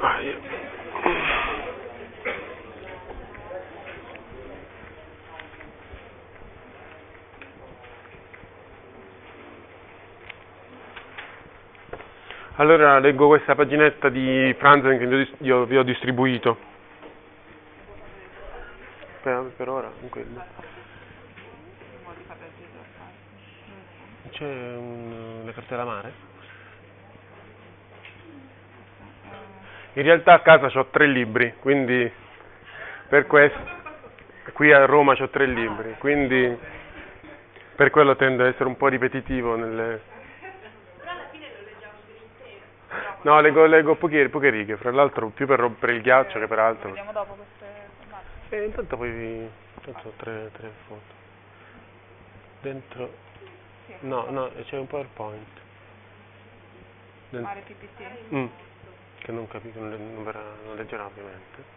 Ah, io... Allora leggo questa paginetta di Franzen che vi ho, vi ho distribuito. Per ora, in quello. C'è un, una cartella mare? In realtà a casa ho tre libri, quindi per questo qui a Roma ho tre libri, quindi per quello tendo ad essere un po' ripetitivo nelle... No, leggo, leggo poche, poche, righe, fra l'altro più per rompere il ghiaccio che per altro. Vediamo dopo queste E eh, intanto poi vi... Intanto tre, tre foto. Dentro... No, no, c'è un PowerPoint. Dentro... Mare PPT? Mm, che non capisco, non, verrà, non leggerà ovviamente.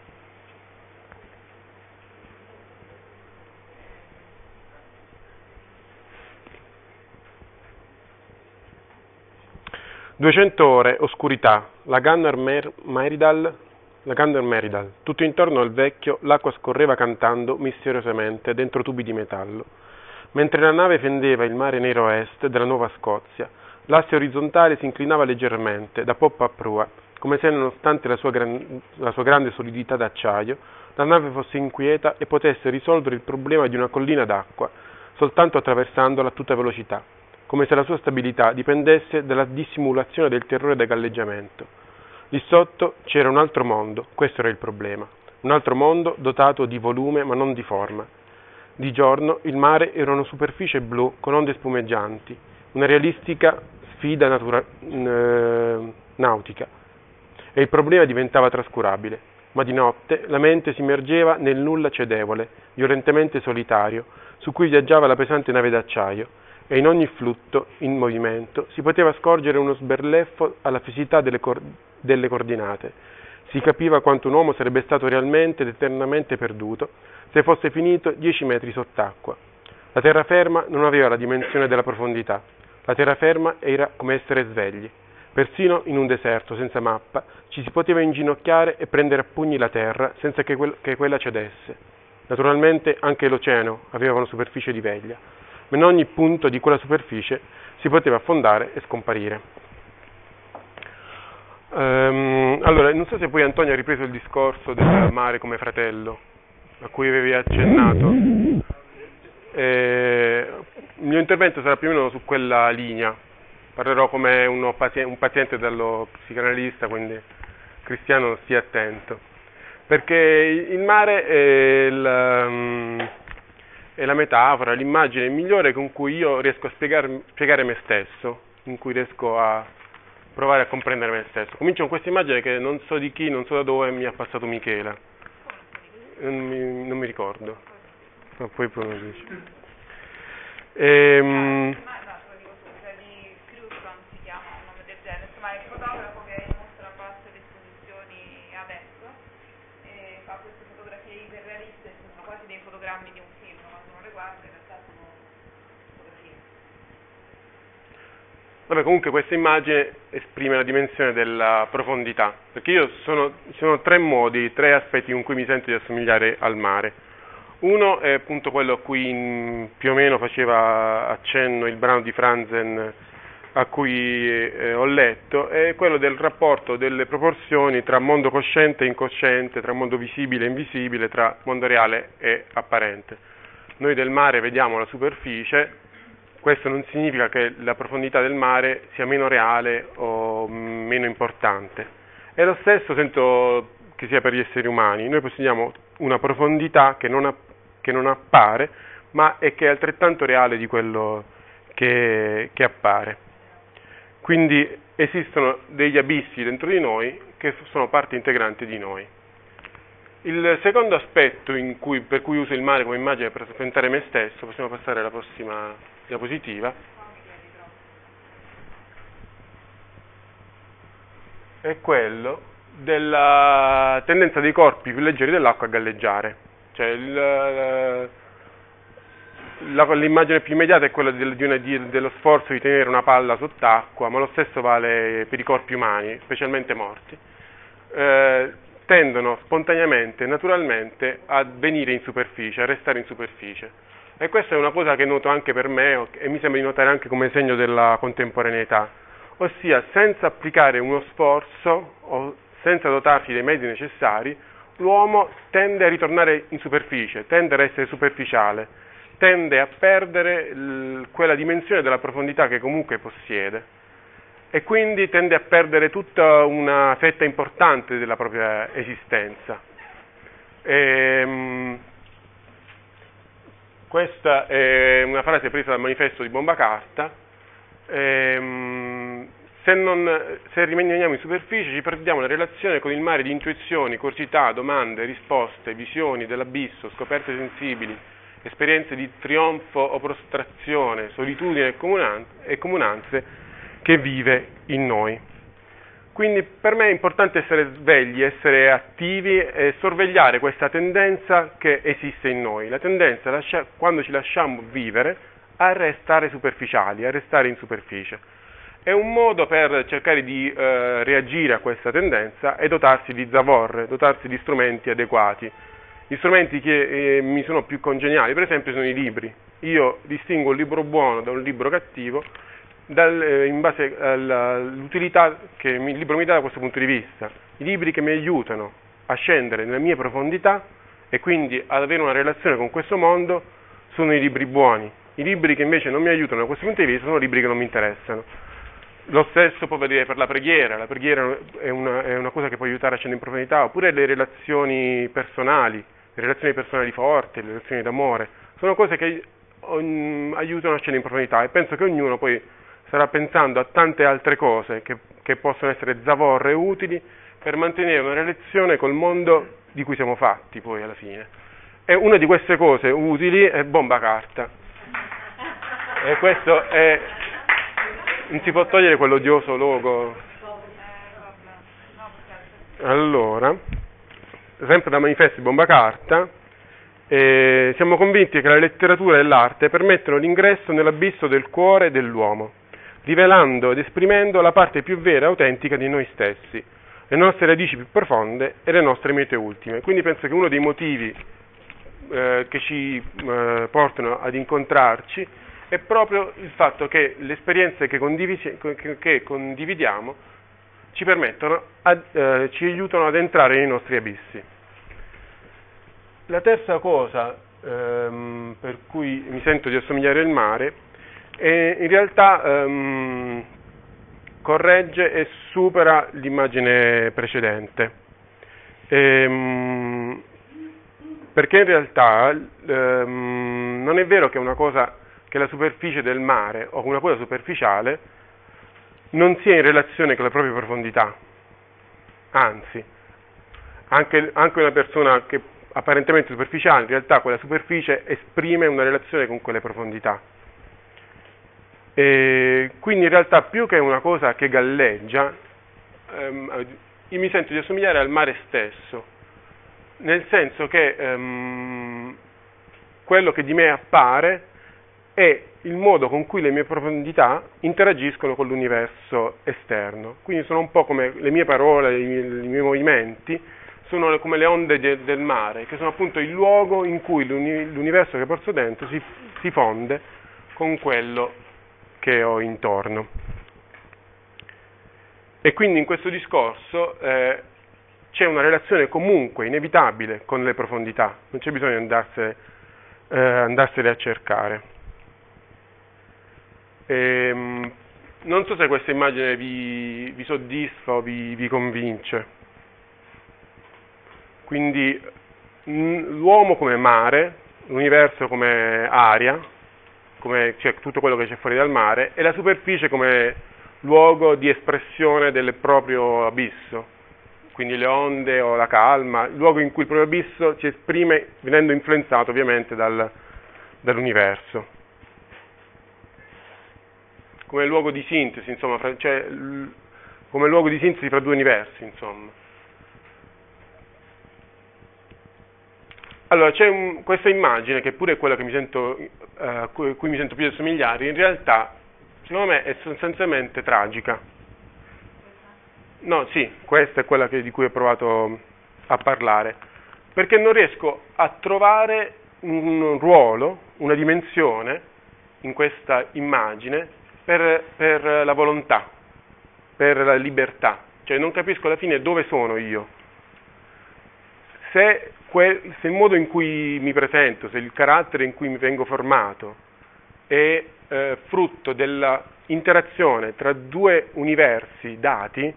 Duecento ore, oscurità, la Gunner Mer- Meridal, la Gunner Meridal. Tutto intorno al vecchio l'acqua scorreva cantando misteriosamente dentro tubi di metallo. Mentre la nave fendeva il mare nero a est della Nuova Scozia, l'asse orizzontale si inclinava leggermente, da poppa a prua, come se nonostante la sua, gran- la sua grande solidità d'acciaio, la nave fosse inquieta e potesse risolvere il problema di una collina d'acqua, soltanto attraversandola a tutta velocità, come se la sua stabilità dipendesse dalla dissimulazione del terrore da galleggiamento. Lì sotto c'era un altro mondo, questo era il problema, un altro mondo dotato di volume ma non di forma, di giorno il mare era una superficie blu con onde spumeggianti, una realistica sfida natura- eh, nautica, e il problema diventava trascurabile. Ma di notte la mente si immergeva nel nulla cedevole, violentemente solitario, su cui viaggiava la pesante nave d'acciaio, e in ogni flutto, in movimento, si poteva scorgere uno sberleffo alla fisicità delle, cor- delle coordinate. Si capiva quanto un uomo sarebbe stato realmente ed eternamente perduto se fosse finito dieci metri sott'acqua. La terraferma non aveva la dimensione della profondità. La terraferma era come essere svegli. Persino in un deserto senza mappa ci si poteva inginocchiare e prendere a pugni la terra senza che, que- che quella cedesse. Naturalmente anche l'oceano aveva una superficie di veglia, ma in ogni punto di quella superficie si poteva affondare e scomparire. Um, allora, non so se poi Antonio ha ripreso il discorso del mare come fratello a cui avevi accennato. Eh, il mio intervento sarà più o meno su quella linea. Parlerò come uno, un paziente dello psicanalista, quindi cristiano stia attento. Perché il mare è, il, è la metafora, l'immagine migliore con cui io riesco a spiegare me stesso, in cui riesco a provare a comprendere me stesso. Comincio con questa immagine che non so di chi, non so da dove mi ha passato Michela non mi, non mi ricordo, ma poi poi lo dici. Ehm, fotogrammi di un film, quando uno le guarda in realtà sono fotografie. Vabbè, comunque questa immagine esprime la dimensione della profondità, perché io sono, ci sono tre modi, tre aspetti con cui mi sento di assomigliare al mare. Uno è appunto quello a cui in, più o meno faceva accenno il brano di Franzen a cui eh, ho letto, è quello del rapporto delle proporzioni tra mondo cosciente e incosciente, tra mondo visibile e invisibile, tra mondo reale e apparente. Noi del mare vediamo la superficie, questo non significa che la profondità del mare sia meno reale o meno importante. E lo stesso sento che sia per gli esseri umani. Noi possediamo una profondità che non, che non appare, ma è che è altrettanto reale di quello che, che appare. Quindi esistono degli abissi dentro di noi che sono parte integrante di noi. Il secondo aspetto cui, per cui uso il mare come immagine per rappresentare me stesso, possiamo passare alla prossima diapositiva, è quello della tendenza dei corpi più leggeri dell'acqua a galleggiare. Cioè il, la, l'immagine più immediata è quella di di, dello sforzo di tenere una palla sott'acqua, ma lo stesso vale per i corpi umani, specialmente morti. Eh, tendono spontaneamente, naturalmente, a venire in superficie, a restare in superficie. E questa è una cosa che noto anche per me e mi sembra di notare anche come segno della contemporaneità, ossia senza applicare uno sforzo o senza dotarsi dei mezzi necessari, l'uomo tende a ritornare in superficie, tende ad essere superficiale, tende a perdere l- quella dimensione della profondità che comunque possiede e quindi tende a perdere tutta una fetta importante della propria esistenza. E, ehm, questa è una frase presa dal manifesto di Bomba Carta. E, ehm, se, non, se rimaniamo in superficie ci perdiamo la relazione con il mare di intuizioni, curiosità, domande, risposte, visioni dell'abisso, scoperte sensibili, esperienze di trionfo o prostrazione, solitudine e comunanze che vive in noi. Quindi per me è importante essere svegli, essere attivi e sorvegliare questa tendenza che esiste in noi, la tendenza quando ci lasciamo vivere a restare superficiali, a restare in superficie. È un modo per cercare di eh, reagire a questa tendenza e dotarsi di zavorre, dotarsi di strumenti adeguati. Gli strumenti che eh, mi sono più congeniali, per esempio, sono i libri. Io distingo un libro buono da un libro cattivo dal, eh, in base all'utilità che il libro mi dà da questo punto di vista. I libri che mi aiutano a scendere nelle mie profondità e quindi ad avere una relazione con questo mondo sono i libri buoni. I libri che invece non mi aiutano da questo punto di vista sono libri che non mi interessano. Lo stesso può valere per la preghiera, la preghiera è una, è una cosa che può aiutare a scendere in profondità, oppure le relazioni personali, le relazioni personali forti, le relazioni d'amore, sono cose che um, aiutano a scendere in profondità e penso che ognuno poi starà pensando a tante altre cose che, che possono essere zavorre utili per mantenere una relazione col mondo di cui siamo fatti poi alla fine. E una di queste cose utili è bomba carta. E questo è. Non si può togliere quell'odioso logo. Allora, sempre da manifesti bomba carta, eh, siamo convinti che la letteratura e l'arte permettono l'ingresso nell'abisso del cuore dell'uomo rivelando ed esprimendo la parte più vera e autentica di noi stessi, le nostre radici più profonde e le nostre mete ultime. Quindi penso che uno dei motivi eh, che ci eh, portano ad incontrarci è proprio il fatto che le esperienze che, che, che condividiamo ci ad, eh, ci aiutano ad entrare nei nostri abissi. La terza cosa ehm, per cui mi sento di assomigliare al mare e in realtà um, corregge e supera l'immagine precedente. Ehm, perché in realtà ehm, non è vero che una cosa che la superficie del mare o una cosa superficiale non sia in relazione con le proprie profondità, anzi, anche, anche una persona che apparentemente superficiale, in realtà quella superficie esprime una relazione con quelle profondità. E quindi in realtà più che una cosa che galleggia, ehm, io mi sento di assomigliare al mare stesso, nel senso che ehm, quello che di me appare è il modo con cui le mie profondità interagiscono con l'universo esterno. Quindi sono un po' come le mie parole, i miei, i miei movimenti, sono come le onde de, del mare, che sono appunto il luogo in cui l'universo che porto dentro si, si fonde con quello che ho intorno. E quindi in questo discorso eh, c'è una relazione comunque inevitabile con le profondità, non c'è bisogno di andarsene, eh, andarsene a cercare. E, ehm, non so se questa immagine vi, vi soddisfa o vi, vi convince. Quindi l'uomo come mare, l'universo come aria, come cioè, tutto quello che c'è fuori dal mare, e la superficie come luogo di espressione del proprio abisso, quindi le onde o la calma, il luogo in cui il proprio abisso si esprime venendo influenzato ovviamente dal, dall'universo. Come luogo di sintesi, insomma, cioè, come luogo di sintesi fra due universi, insomma. Allora, c'è un, questa immagine, che pure è quella che mi sento eh, cui, cui mi sento più assomigliare, in realtà secondo me è sostanzialmente tragica. No, sì, questa è quella che, di cui ho provato a parlare, perché non riesco a trovare un ruolo, una dimensione in questa immagine per, per la volontà, per la libertà, cioè non capisco alla fine dove sono io. Se, que, se il modo in cui mi presento, se il carattere in cui mi vengo formato è eh, frutto dell'interazione tra due universi dati,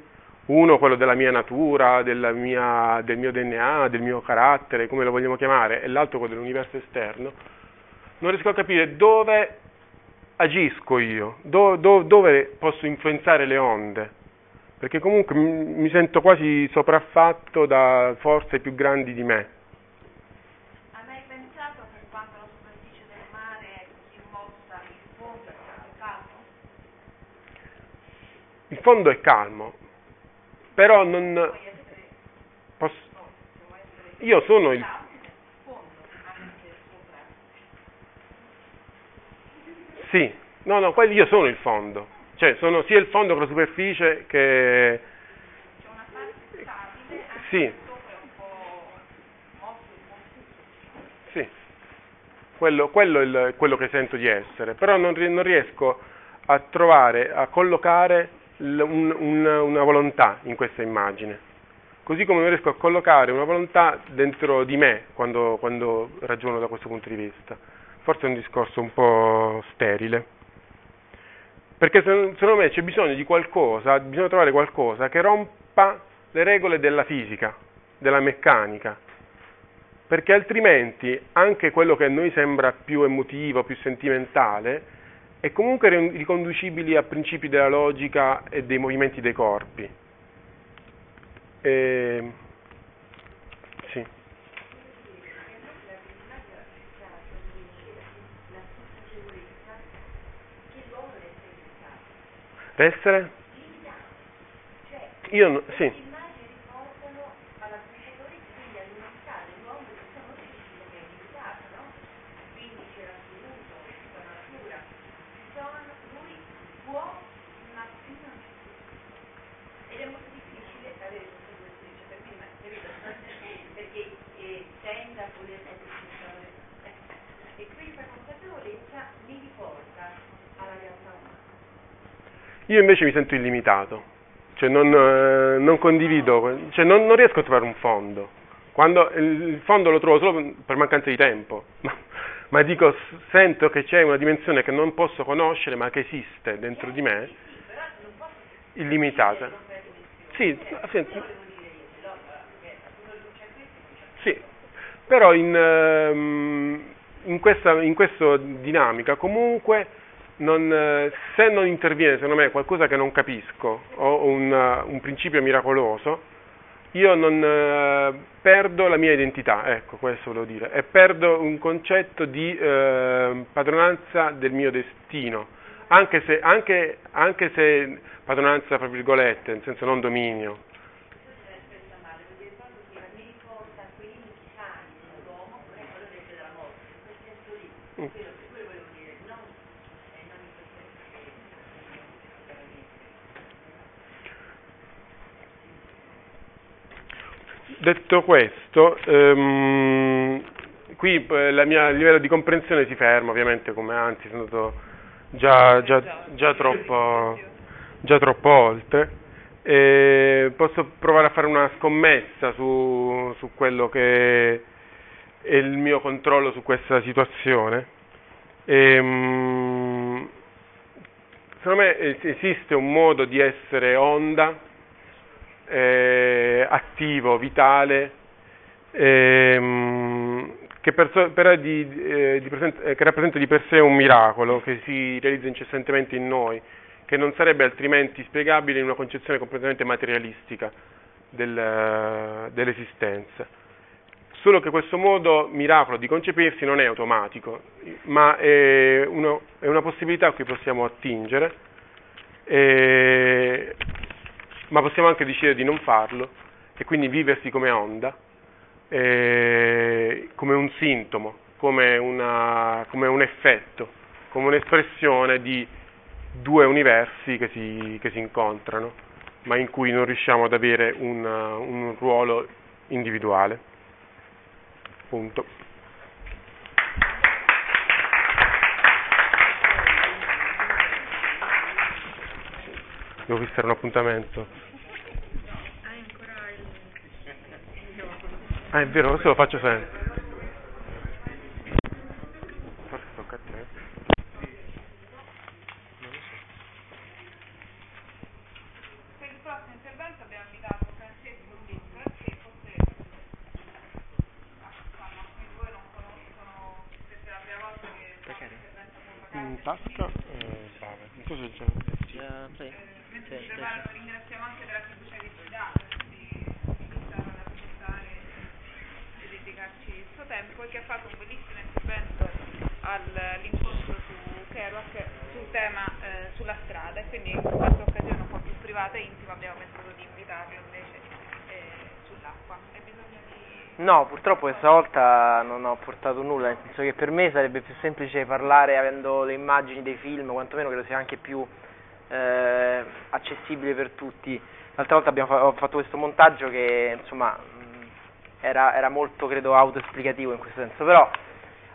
uno quello della mia natura, della mia, del mio DNA, del mio carattere, come lo vogliamo chiamare, e l'altro quello dell'universo esterno, non riesco a capire dove agisco io, do, do, dove posso influenzare le onde, perché comunque mi sento quasi sopraffatto da forze più grandi di me. Hai mai pensato che quando la superficie del mare è così mossa il fondo è calmo? Il fondo è calmo, però non... Posso... Io sono il... Sì, no, no, io sono il fondo, cioè sono sia il fondo che la superficie che... C'è una parte stabile, anche Sì. Sì, quello, quello è il- quello che sento di essere, però non, non riesco a trovare, a collocare l- un- un- una volontà in questa immagine. Così come non riesco a collocare una volontà dentro di me quando, quando ragiono da questo punto di vista. Forse è un discorso un po' sterile. Perché se- secondo me c'è bisogno di qualcosa, bisogna trovare qualcosa che rompa le regole della fisica, della meccanica, perché altrimenti anche quello che a noi sembra più emotivo, più sentimentale, è comunque ri- riconducibile a principi della logica e dei movimenti dei corpi. E... Sì. Essere? Io sì. immagini portano alla consapevolezza, quindi all'umanità dell'uomo che sono fisici come è limitato, no? Quindi c'è l'assoluto, la natura, ci sono, lui può, ma più non c'è più. Ed è molto difficile avere questa consapevolezza, per me, ma capito? perché eh, tende a voler essere E questa consapevolezza mi riporta alla realtà umana. Io invece mi sento illimitato, cioè non, eh, non condivido, cioè non, non riesco a trovare un fondo. Quando il fondo lo trovo solo per mancanza di tempo, ma, ma dico, sento che c'è una dimensione che non posso conoscere ma che esiste dentro di me, illimitata. Sì, sì, volevo dire io, se no, perché uno non c'è questo non c'è sì, però in, ehm, in questa in questa dinamica comunque non, eh, se non interviene secondo me qualcosa che non capisco o un, eh, un principio miracoloso, io non eh, perdo la mia identità, ecco questo volevo dire, e perdo un concetto di eh, padronanza del mio destino, anche se, anche, anche se padronanza fra virgolette, nel senso non dominio. espressa male, perché il fatto che mi riporta a quei limiti sani dell'uomo, non è quello dentro della morte, in quel senso lì, Mm. quello, quello volevo dire, non, eh, non in quel senso che veramente. Detto questo, ehm, qui eh, la mia- livello di comprensione si ferma, ovviamente, come anzi sono andato già, già, già troppo, già troppo oltre. E posso provare a fare una scommessa su, su quello che è il mio controllo su questa situazione. Ehm, secondo me es- esiste un modo di essere onda eh, attivo, vitale, ehm, che, perso- però di- eh, di present- eh, che rappresenta di per sé un miracolo che si realizza incessantemente in noi, che non sarebbe altrimenti spiegabile in una concezione completamente materialistica del- dell'esistenza. Solo che questo modo miracolo di concepirsi non è automatico, ma è, uno- è una possibilità a cui possiamo attingere, e- ma possiamo anche decidere di non farlo e quindi viversi come onda, eh, come un sintomo, come, una, come un effetto, come un'espressione di due universi che si, che si incontrano, ma in cui non riusciamo ad avere un, un ruolo individuale. Punto. Devo fissare un appuntamento. Ah, è vero, questo lo faccio sempre. Forse tocca a te. Per il prossimo intervento abbiamo invitato Francesco Zucca, che forse ah, fanno alcuni di voi non conoscono, questa è la prima volta che fa un intervento con In vacanze. tasca, eh, brava. Non so se c'è. sì. Eh, mentre Sì, si sì, preparano sì. ringraziamo anche della fiducia che ci date, quindi iniziare ad ascoltare e dedicarci il suo tempo e che ha fatto un bellissimo intervento all'incontro su Kerouac sul tema eh, sulla strada e quindi in questa occasione un po' più privata e intima abbiamo pensato di invitarlo invece eh, sull'acqua. Hai bisogno di... No, purtroppo questa volta non ho portato nulla, nel senso che per me sarebbe più semplice parlare avendo le immagini dei film, quantomeno credo sia anche più eh, accessibile per tutti. L'altra volta abbiamo fa- ho fatto questo montaggio che insomma mh, era, era molto credo autoesplicativo in questo senso, però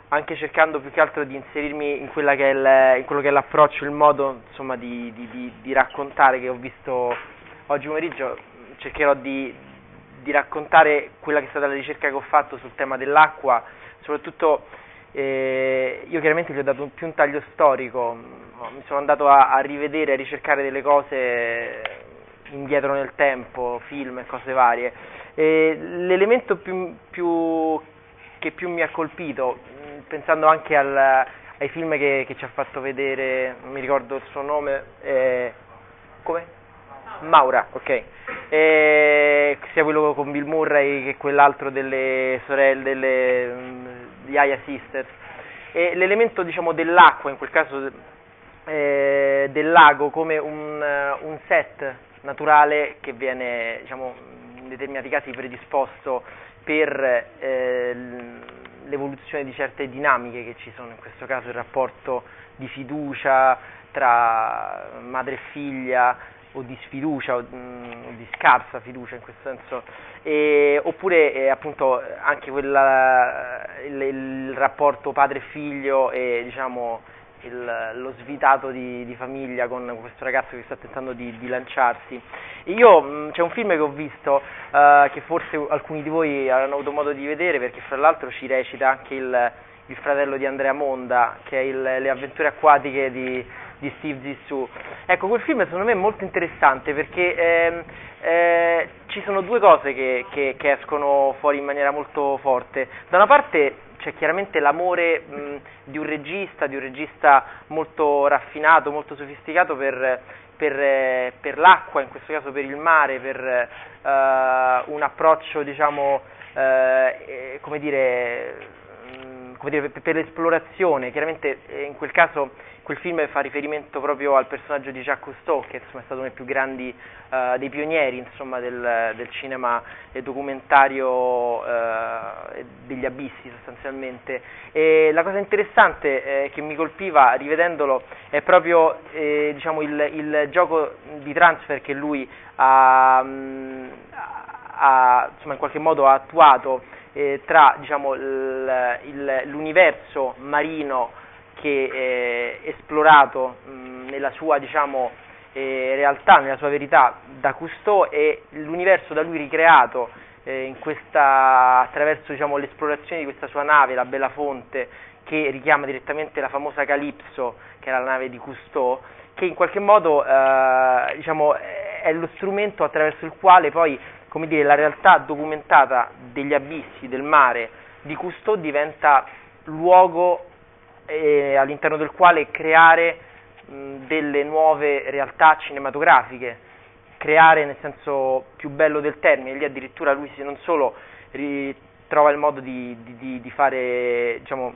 anche cercando più che altro di inserirmi in, che il- in quello che è l'approccio, il modo insomma di, di- di- di raccontare che ho visto oggi pomeriggio, cercherò di, di raccontare quella che è stata la ricerca che ho fatto sul tema dell'acqua, soprattutto eh, io chiaramente gli ho dato più un taglio storico, mi sono andato a, a rivedere, a ricercare delle cose indietro nel tempo, film e cose varie. E l'elemento più, più- che più mi ha colpito, pensando anche al- ai film che, che ci ha fatto vedere, non mi ricordo il suo nome, eh, come? Maura, ok. Eh, sia quello con Bill Murray che quell'altro delle sorelle, delle mm, Yaya Sisters. E l'elemento diciamo dell'acqua, in quel caso eh, del lago, come un, eh, un set naturale che viene diciamo, in determinati casi predisposto per eh, l'evoluzione di certe dinamiche che ci sono, in questo caso il rapporto di fiducia tra madre e figlia o di sfiducia o mm, di scarsa fiducia in questo senso, e- oppure eh, appunto anche quella, il, il rapporto padre e diciamo il- lo svitato di, di famiglia con questo ragazzo che sta tentando di, di lanciarsi. E io mh, c'è un film che ho visto eh, che forse alcuni di voi hanno avuto modo di vedere perché fra l'altro ci recita anche il, il fratello di Andrea Monda che è il- Le avventure acquatiche di, di Steve Zissou. Ecco, quel film secondo me è molto interessante perché ehm, eh, ci sono due cose che, che- che escono fuori in maniera molto forte. Da una parte c'è chiaramente l'amore mh, di un regista, di un regista molto raffinato, molto sofisticato per, per, eh, per l'acqua, in questo caso per il mare, per eh, un approccio, diciamo, eh, eh, come dire, come dire, per, per l'esplorazione. Chiaramente eh, in quel caso quel film fa riferimento proprio al personaggio di Jacques Cousteau, che insomma, è stato uno dei più grandi, eh, dei pionieri insomma, del, del cinema eh, documentario eh, degli abissi sostanzialmente. E la cosa interessante eh, che mi colpiva rivedendolo è proprio eh, diciamo, il, il gioco di transfer che lui ha, mh, ha, insomma, in qualche modo ha attuato eh, tra diciamo, il- il- l'universo marino che è esplorato mh, nella sua diciamo, eh, realtà, nella sua verità da Cousteau e l'universo da lui ricreato eh, questa, attraverso diciamo, l'esplorazione di questa sua nave, la Bella Fonte, che richiama direttamente la famosa Calypso, che era la nave di Cousteau, che in qualche modo eh, diciamo, è lo strumento attraverso il quale poi dire, la realtà documentata degli abissi, del mare, di Cousteau diventa luogo eh, all'interno del quale creare mh, delle nuove realtà cinematografiche, creare nel senso più bello del termine, lì addirittura lui si- non solo trova il modo di, di- di- fare, diciamo,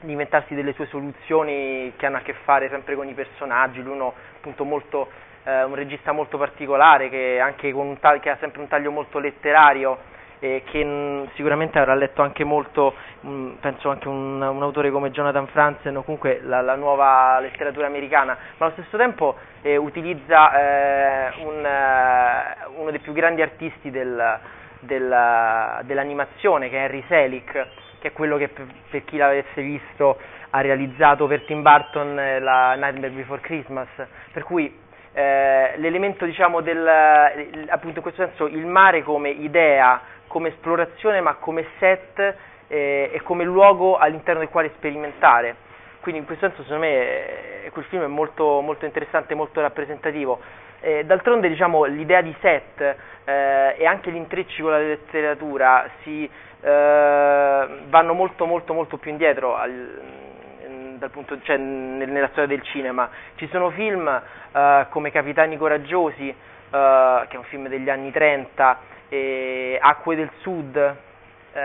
di inventarsi delle sue soluzioni che hanno a che fare sempre con i personaggi, lui è uno appunto molto, eh, un regista molto particolare che, che ha sempre un taglio molto letterario eh, che mh, sicuramente avrà letto anche molto, mh, penso anche un, un, autore come Jonathan Franzen o comunque la, la, nuova letteratura americana, ma allo stesso tempo eh, utilizza eh, un, uh, uno dei più grandi artisti del, del, dell'animazione che è Henry Selick, che è quello che per, per chi l'avesse visto ha realizzato per Tim Burton eh, la Nightmare Before Christmas, per cui eh, l'elemento diciamo del, appunto in questo senso il mare come idea, come esplorazione ma come set eh, e come luogo all'interno del quale sperimentare. Quindi in questo senso secondo me eh, quel film è molto, molto interessante, molto rappresentativo. Eh, d'altronde diciamo, l'idea di set eh, e anche gli intrecci con la letteratura si, eh, vanno molto molto molto più indietro al, dal punto, cioè, nella storia del cinema. Ci sono film uh, come Capitani Coraggiosi, uh, che è un film degli anni 30, e Acque del Sud, uh,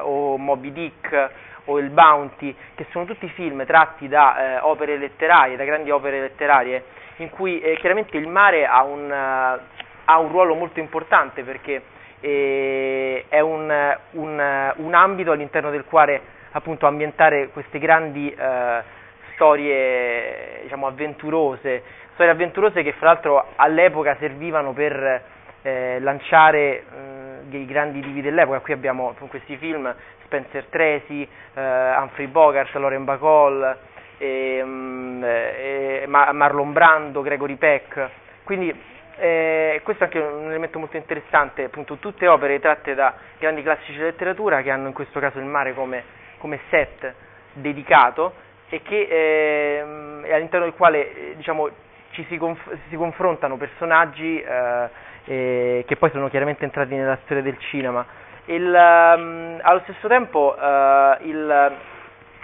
o Moby Dick, o Il Bounty, che sono tutti film tratti da opere letterarie, da grandi opere letterarie, in cui chiaramente il mare ha un, ha un ruolo molto importante perché è un, un, un ambito all'interno del quale appunto ambientare queste grandi eh, storie diciamo, avventurose, storie avventurose che fra l'altro all'epoca servivano per eh, lanciare eh, i grandi divi dell'epoca, qui abbiamo questi film Spencer Tracy, eh, Humphrey Bogart, Lauren Bacall, e, mm, e Marlon Brando, Gregory Peck, quindi eh, questo è anche un elemento molto interessante, appunto tutte opere tratte da grandi classici di letteratura che hanno in questo caso il mare come come set dedicato e che, ehm, all'interno del quale eh, diciamo, ci si, conf- si, confrontano personaggi eh, che poi sono chiaramente entrati nella storia del cinema. Il, um, allo stesso tempo, uh, il,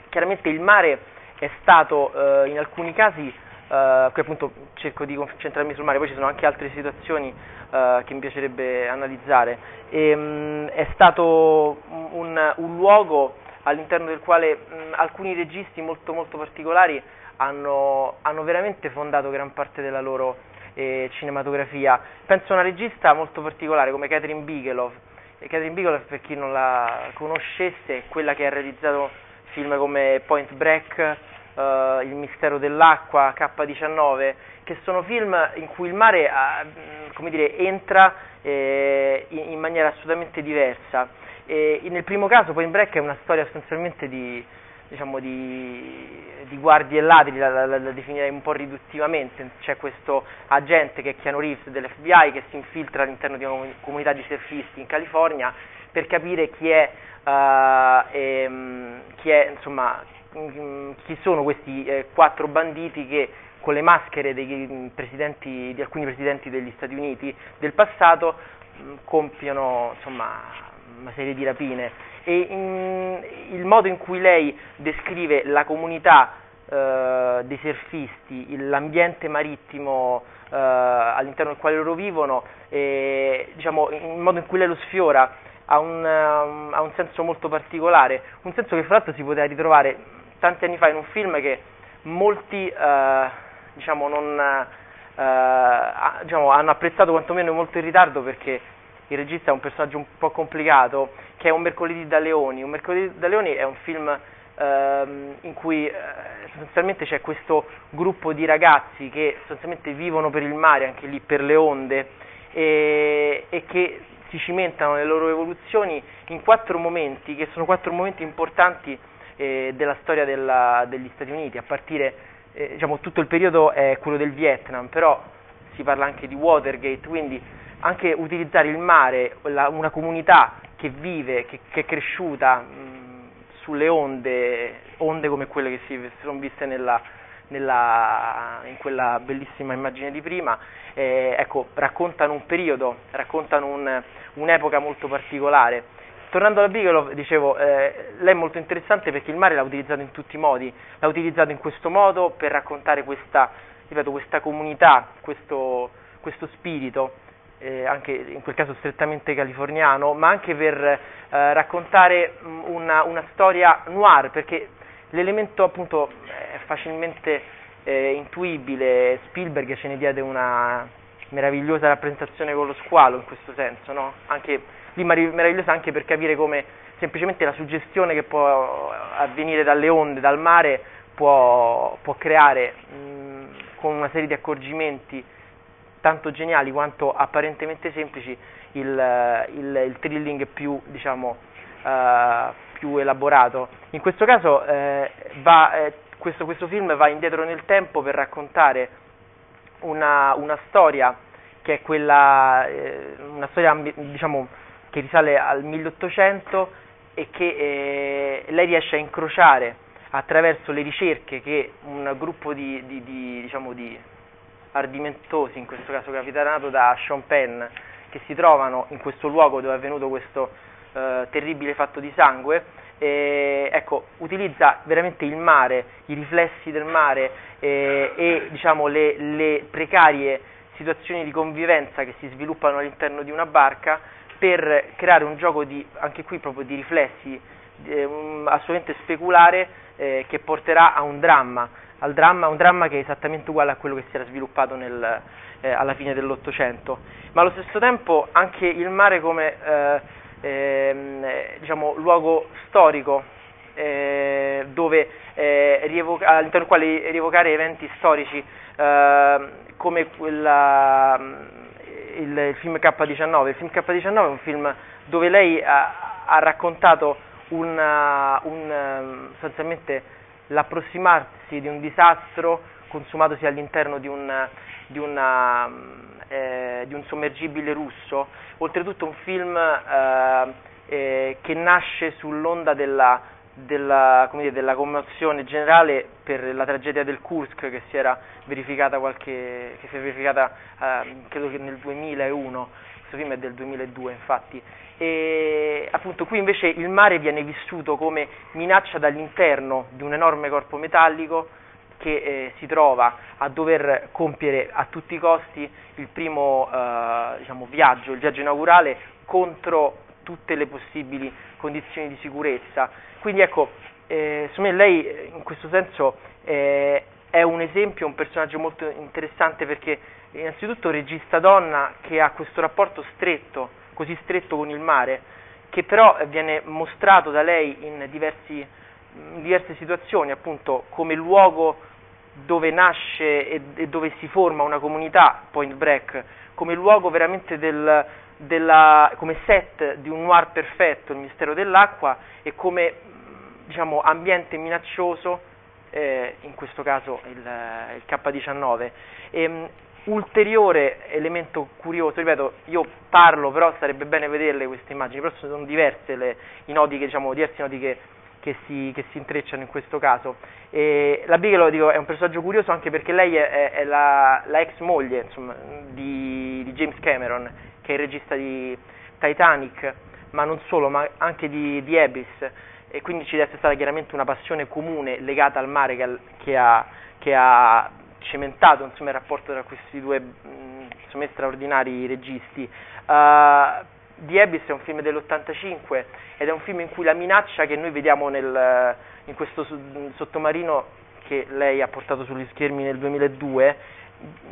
chiaramente il mare è stato uh, in alcuni casi, uh, qui appunto cerco di concentrarmi sul mare, poi ci sono anche altre situazioni che mi piacerebbe analizzare, e, um, è stato un, un luogo all'interno del quale mh, alcuni registi molto molto particolari hanno, hanno, veramente fondato gran parte della loro eh, cinematografia. Penso a una regista molto particolare come Catherine Bigelow. E Catherine Bigelow, per chi non la conoscesse, è quella che ha realizzato film come Point Break, uh, Il mistero dell'acqua, K19, che sono film in cui il mare uh, dire, entra eh, in, in maniera assolutamente diversa e nel primo caso Point Break è una storia sostanzialmente di, diciamo, di, di guardie e ladri, la, la, la, definirei un po' riduttivamente, c'è questo agente che è Keanu Reeves dell'FBI che si infiltra all'interno di una comunità di surfisti in California per capire chi è, uh, e, chi, è insomma, chi sono questi eh, quattro banditi che con le maschere di alcuni presidenti degli Stati Uniti del passato mh, compiono insomma, una serie di rapine. E in, il modo in cui lei descrive la comunità eh, dei surfisti, l'ambiente marittimo eh, all'interno del quale loro vivono, e, diciamo, il modo in cui lei lo sfiora ha un, ha un senso molto particolare, un senso che fra l'altro si poteva ritrovare tanti anni fa in un film che molti eh, diciamo, non, eh, diciamo, hanno apprezzato quantomeno molto in ritardo perché il regista è un personaggio un po' complicato, che è Un mercoledì da leoni. Un mercoledì da leoni è un film ehm, in cui eh, sostanzialmente c'è questo gruppo di ragazzi che sostanzialmente vivono per il mare, anche lì per le onde, e, e che si cimentano le loro evoluzioni in quattro momenti, che sono quattro momenti importanti eh, della storia della, degli Stati Uniti, a partire, eh, diciamo, tutto il periodo è quello del Vietnam, però si parla anche di Watergate, quindi anche utilizzare il mare, una comunità che vive, che, che è cresciuta mh, sulle onde, onde come quelle che si sono viste nella, nella, in quella bellissima immagine di prima, eh, ecco, raccontano un periodo, raccontano un, un'epoca molto particolare. Tornando alla Bigelow, dicevo, eh, lei è molto interessante perché il mare l'ha utilizzato in tutti i modi, l'ha utilizzato in questo modo per raccontare questa, ripeto, questa comunità, questo, questo spirito, eh, anche in quel caso strettamente californiano, ma anche per eh, raccontare una, una, storia noir, perché l'elemento appunto è facilmente eh, intuibile, Spielberg ce ne diede una meravigliosa rappresentazione con lo squalo in questo senso, no? anche lì meravigliosa anche per capire come semplicemente la suggestione che può avvenire dalle onde, dal mare, può, può creare mh, con una serie di accorgimenti tanto geniali quanto apparentemente semplici il, il, il thrilling più, diciamo, uh, più elaborato. In questo caso eh, va, eh, questo, questo, film va indietro nel tempo per raccontare una, una storia che è quella, eh, una storia diciamo, che risale al 1800 e che eh, lei riesce a incrociare attraverso le ricerche che un gruppo di, di, di, diciamo di ardimentosi, in questo caso capitanato da Sean Penn, che si trovano in questo luogo dove è avvenuto questo eh, terribile fatto di sangue, e, ecco, utilizza veramente il mare, i riflessi del mare eh, e diciamo, le, le precarie situazioni di convivenza che si sviluppano all'interno di una barca per creare un gioco di, anche qui proprio di riflessi eh, assolutamente speculare eh, che porterà a un dramma, al dramma, un dramma che è esattamente uguale a quello che si era sviluppato nel, eh, alla fine dell'Ottocento, ma allo stesso tempo anche il mare come eh, ehm, diciamo, luogo storico eh, dove, eh, rievoca, all'interno del quale rievocare eventi storici ehm, come quella, il, il, film K19. Il film K19 è un film dove lei ha, ha raccontato una, un, ehm, sostanzialmente l'approssimarsi di un disastro consumatosi all'interno di un, di, una, eh, di un sommergibile russo, oltretutto un film eh, eh, che nasce sull'onda della, della, dire, della, commozione generale per la tragedia del Kursk che si era verificata, qualche, che si è verificata eh, credo che nel 2001, questo film è del 2002 infatti, e appunto qui invece il mare viene vissuto come minaccia dall'interno di un enorme corpo metallico che eh, si trova a dover compiere a tutti i costi il primo eh, diciamo, viaggio, il viaggio inaugurale contro tutte le possibili condizioni di sicurezza. Quindi ecco, eh, secondo me lei in questo senso eh, è un esempio, un personaggio molto interessante perché innanzitutto regista donna che ha questo rapporto stretto, così stretto con il mare, che però viene mostrato da lei in, diversi, in diverse situazioni, appunto come luogo dove nasce e, e, dove si forma una comunità, Point Break, come luogo veramente del, della, come set di un noir perfetto, il mistero dell'acqua, e come diciamo, ambiente minaccioso, eh, in questo caso il, il K19. E, um, ulteriore elemento curioso, ripeto, io parlo, però sarebbe bene vederle queste immagini, però sono diverse le, i nodi che, diciamo, diversi nodi che che si, che si intrecciano in questo caso. E la Bigelow dico, è un personaggio curioso anche perché lei è, è la, la, ex moglie insomma, di, di, James Cameron, che è il regista di Titanic, ma non solo, ma anche di, di Abyss, e quindi ci deve essere stata chiaramente una passione comune legata al mare che, ha, che ha, cementato insomma, il rapporto tra questi due insomma, straordinari registi. Uh, The Abyss è un film dell'85 ed è un film in cui la minaccia che noi vediamo nel, in questo sottomarino che lei ha portato sugli schermi nel 2002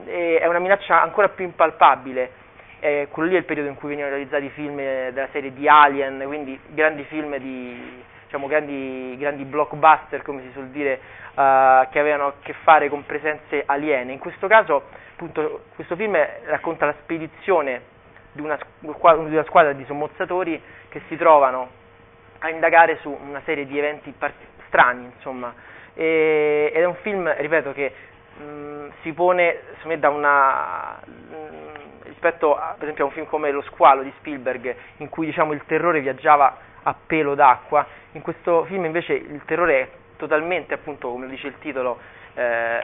è una minaccia ancora più impalpabile. Eh, quello lì è il periodo in cui venivano realizzati i film della serie di Alien, quindi grandi film di diciamo, grandi, grandi blockbuster, come si suol dire, uh, che avevano a che fare con presenze aliene. In questo caso, appunto, questo film racconta la spedizione di una, di una squadra di sommozzatori che si trovano a indagare su una serie di eventi par- strani, insomma, e, ed è un film, ripeto, che mh, si pone, secondo me, da una, mh, rispetto a, per esempio a un film come Lo squalo di Spielberg, in cui diciamo, il terrore viaggiava a pelo d'acqua, in questo film invece il terrore è totalmente, appunto, come dice il titolo, eh,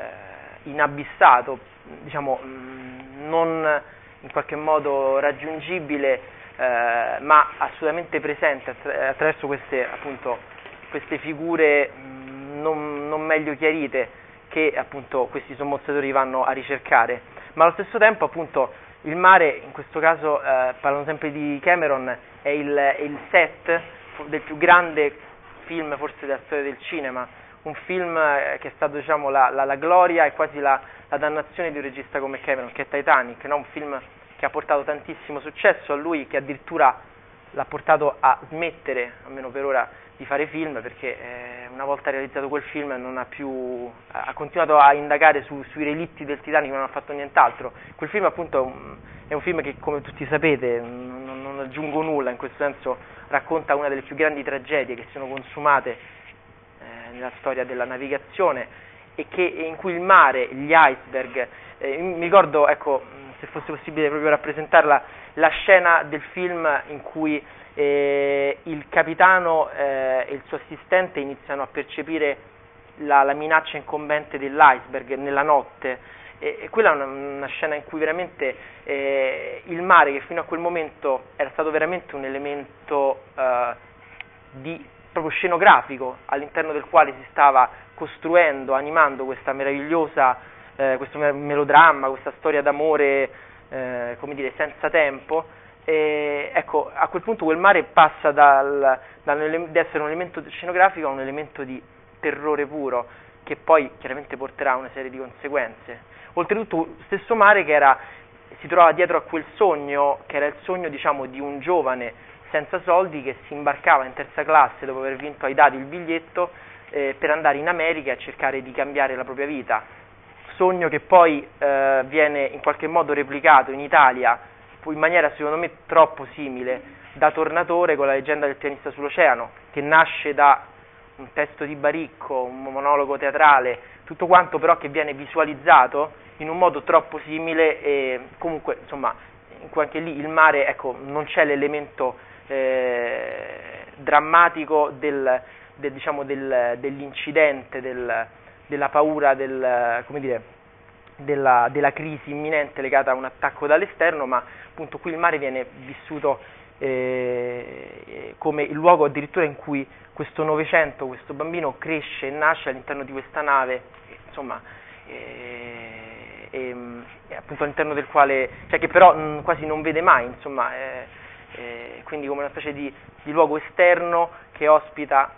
inabissato, diciamo, mh, non in qualche modo raggiungibile eh, ma assolutamente presente attraverso queste, appunto, queste figure mh, non, non, meglio chiarite che appunto questi sommozzatori vanno a ricercare, ma allo stesso tempo appunto il mare, in questo caso eh, parlano sempre di Cameron, è il, è il set del più grande film forse della storia del cinema, un film eh, che è stato diciamo, la, la, la, gloria e quasi la, la, dannazione di un regista come Cameron, che è Titanic, no? un film che ha portato tantissimo successo a lui, che addirittura l'ha portato a smettere, almeno per ora, di fare film perché eh, una volta realizzato quel film ha più ha continuato a indagare su, sui relitti del Titanic non ha fatto nient'altro. Quel film appunto è un, è un film che come tutti sapete non, non, aggiungo nulla in questo senso racconta una delle più grandi tragedie che sono consumate eh, nella storia della navigazione e che, in cui il mare, gli iceberg eh, mi ricordo ecco se fosse possibile proprio rappresentarla la scena del film in cui eh, il capitano eh, e il suo assistente iniziano a percepire la, la minaccia incombente dell'iceberg nella notte. E, e quella è una, una, scena in cui veramente eh, il mare che fino a quel momento era stato veramente un elemento eh, di, proprio scenografico all'interno del quale si stava costruendo, animando questa meravigliosa, eh, questo melodramma, questa storia d'amore, eh, come dire, senza tempo, e, ecco, a quel punto quel mare passa dal, dal, essere un elemento scenografico a un elemento di terrore puro, che poi chiaramente porterà a una serie di conseguenze. Oltretutto, stesso mare che era, si trovava dietro a quel sogno, che era il sogno diciamo, di un giovane senza soldi che si imbarcava in terza classe dopo aver vinto ai dati il biglietto eh, per andare in America a cercare di cambiare la propria vita. Sogno che poi eh, viene in qualche modo replicato in Italia in maniera secondo me troppo simile da Tornatore con la leggenda del pianista sull'oceano, che nasce da un testo di Baricco, un monologo teatrale, tutto quanto però che viene visualizzato in un modo troppo simile e comunque insomma anche lì il mare ecco, non c'è l'elemento eh, drammatico del, del, diciamo, del, dell'incidente, della paura, del, dire, della, della crisi imminente legata a un attacco dall'esterno, ma appunto qui il mare viene vissuto eh, come il luogo addirittura in cui questo Novecento, questo bambino cresce e nasce all'interno di questa nave, insomma, eh, eh, appunto all'interno del quale, cioè che però mh, quasi non vede mai, insomma, quindi come una specie di, di luogo esterno che ospita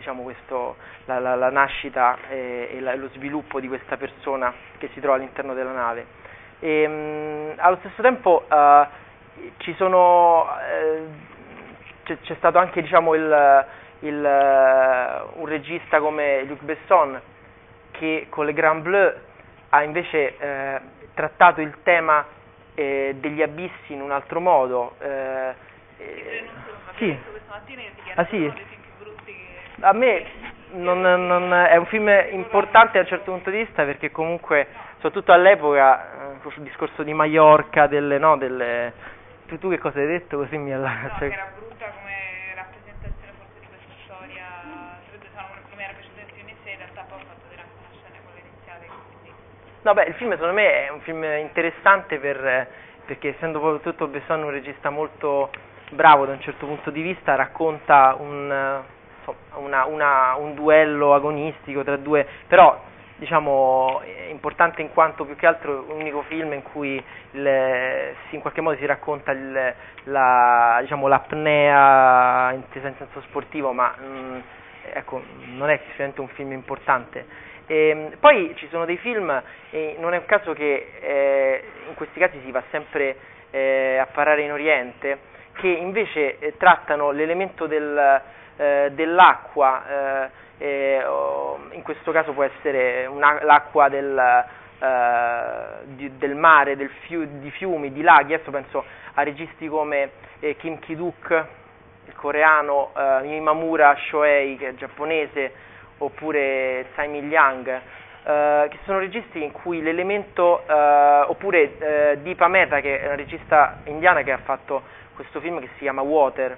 diciamo, questo, la, la, la, nascita e, e la, lo sviluppo di questa persona che si trova all'interno della nave. E, mh, allo stesso tempo ci sono, uh, c'è, c'è, stato anche diciamo, il, il, uh, un regista come Luc Besson che con Le Grand Bleu ha invece eh, trattato il tema eh, degli abissi in un altro modo. Eh, sì. Ah, sì a me non, non, è un film importante da un certo punto di vista perché comunque, soprattutto all'epoca, eh, il discorso di Mallorca, delle, no, delle, tu, tu, che cosa hai detto? Così mi alla... No, cioè... era brutta come rappresentazione forse di questa storia, diciamo, come era piaciuta il film in sé, in realtà poi ho fatto una scena quella iniziale, quindi... No, beh, il film secondo me è un film interessante per, perché essendo poi tutto Besson un regista molto bravo da un certo punto di vista, racconta un una, una, un duello agonistico tra due, però diciamo importante in quanto più che altro un unico film in cui il, in qualche modo si racconta il, la, diciamo, l'apnea intesa in senso sportivo, ma mh, mm, ecco, non è sicuramente un film importante. E, ehm, poi ci sono dei film, e non è un caso che eh, in questi casi si va sempre eh, a parare in Oriente, che invece eh, trattano l'elemento del, eh, dell'acqua, eh, in questo caso può essere una, l'acqua del, eh, di, del mare, del fiu, di fiumi, di laghi, adesso penso a registi come eh, Kim Ki-duk, il coreano, eh, Imamura Shoei, che è giapponese, oppure Tsai Mi-liang, Uh, che sono registi in cui l'elemento, uh, oppure uh, Deepa Mehta, che è una regista indiana che ha fatto questo film che si chiama Water,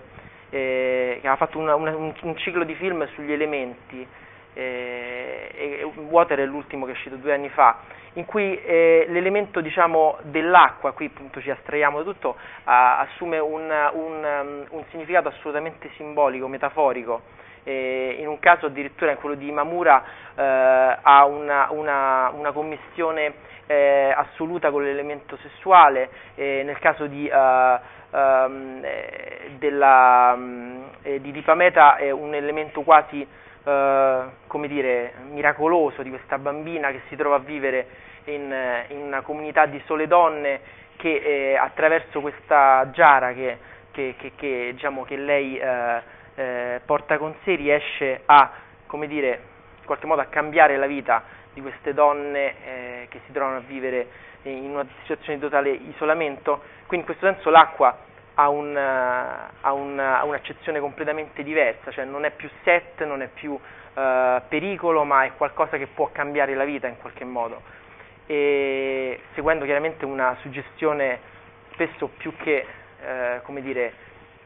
eh, che ha fatto una, una, un, un, ciclo di film sugli elementi, eh, e Water è l'ultimo che è uscito due anni fa, in cui eh, l'elemento diciamo, dell'acqua, qui appunto ci astraiamo da tutto, a, assume un, un, un, significato assolutamente simbolico, metaforico. Eh, in un caso addirittura in quello di Mamura eh, ha una, una, una commissione eh, assoluta con l'elemento sessuale, nel caso di ehm, della, eh, di Dipameta è un elemento quasi eh, come dire, miracoloso di questa bambina che si trova a vivere in, in una comunità di sole donne che eh, attraverso questa giara che che, che, che, diciamo, lei eh, eh, porta con sé riesce a, come dire, in qualche modo a cambiare la vita di queste donne eh, che si trovano a vivere in una situazione di totale isolamento. Quindi in questo senso l'acqua ha, un, ha, un, ha un'accezione completamente diversa, cioè non è più set, non è più eh, pericolo, ma è qualcosa che può cambiare la vita in qualche modo. E seguendo chiaramente una suggestione spesso più che, eh, come dire,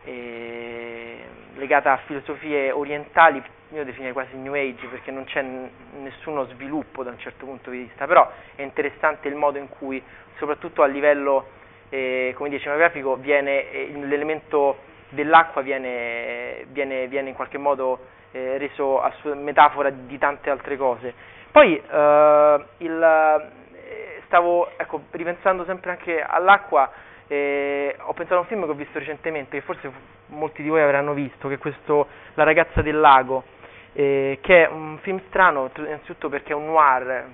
eh, legata a filosofie orientali, io definirei quasi New Age perché non c'è n- nessuno sviluppo da un certo punto di vista, però è interessante il modo in cui, soprattutto a livello eh, come dire, cinematografico, viene, eh, l'elemento dell'acqua viene, viene, viene, in qualche modo eh, reso a metafora di tante altre cose. Poi eh, il, eh, stavo ecco, ripensando sempre anche all'acqua, eh, ho pensato a un film che ho visto recentemente, che forse molti di voi avranno visto, che è questo La ragazza del lago, che è un film strano, innanzitutto perché è un noir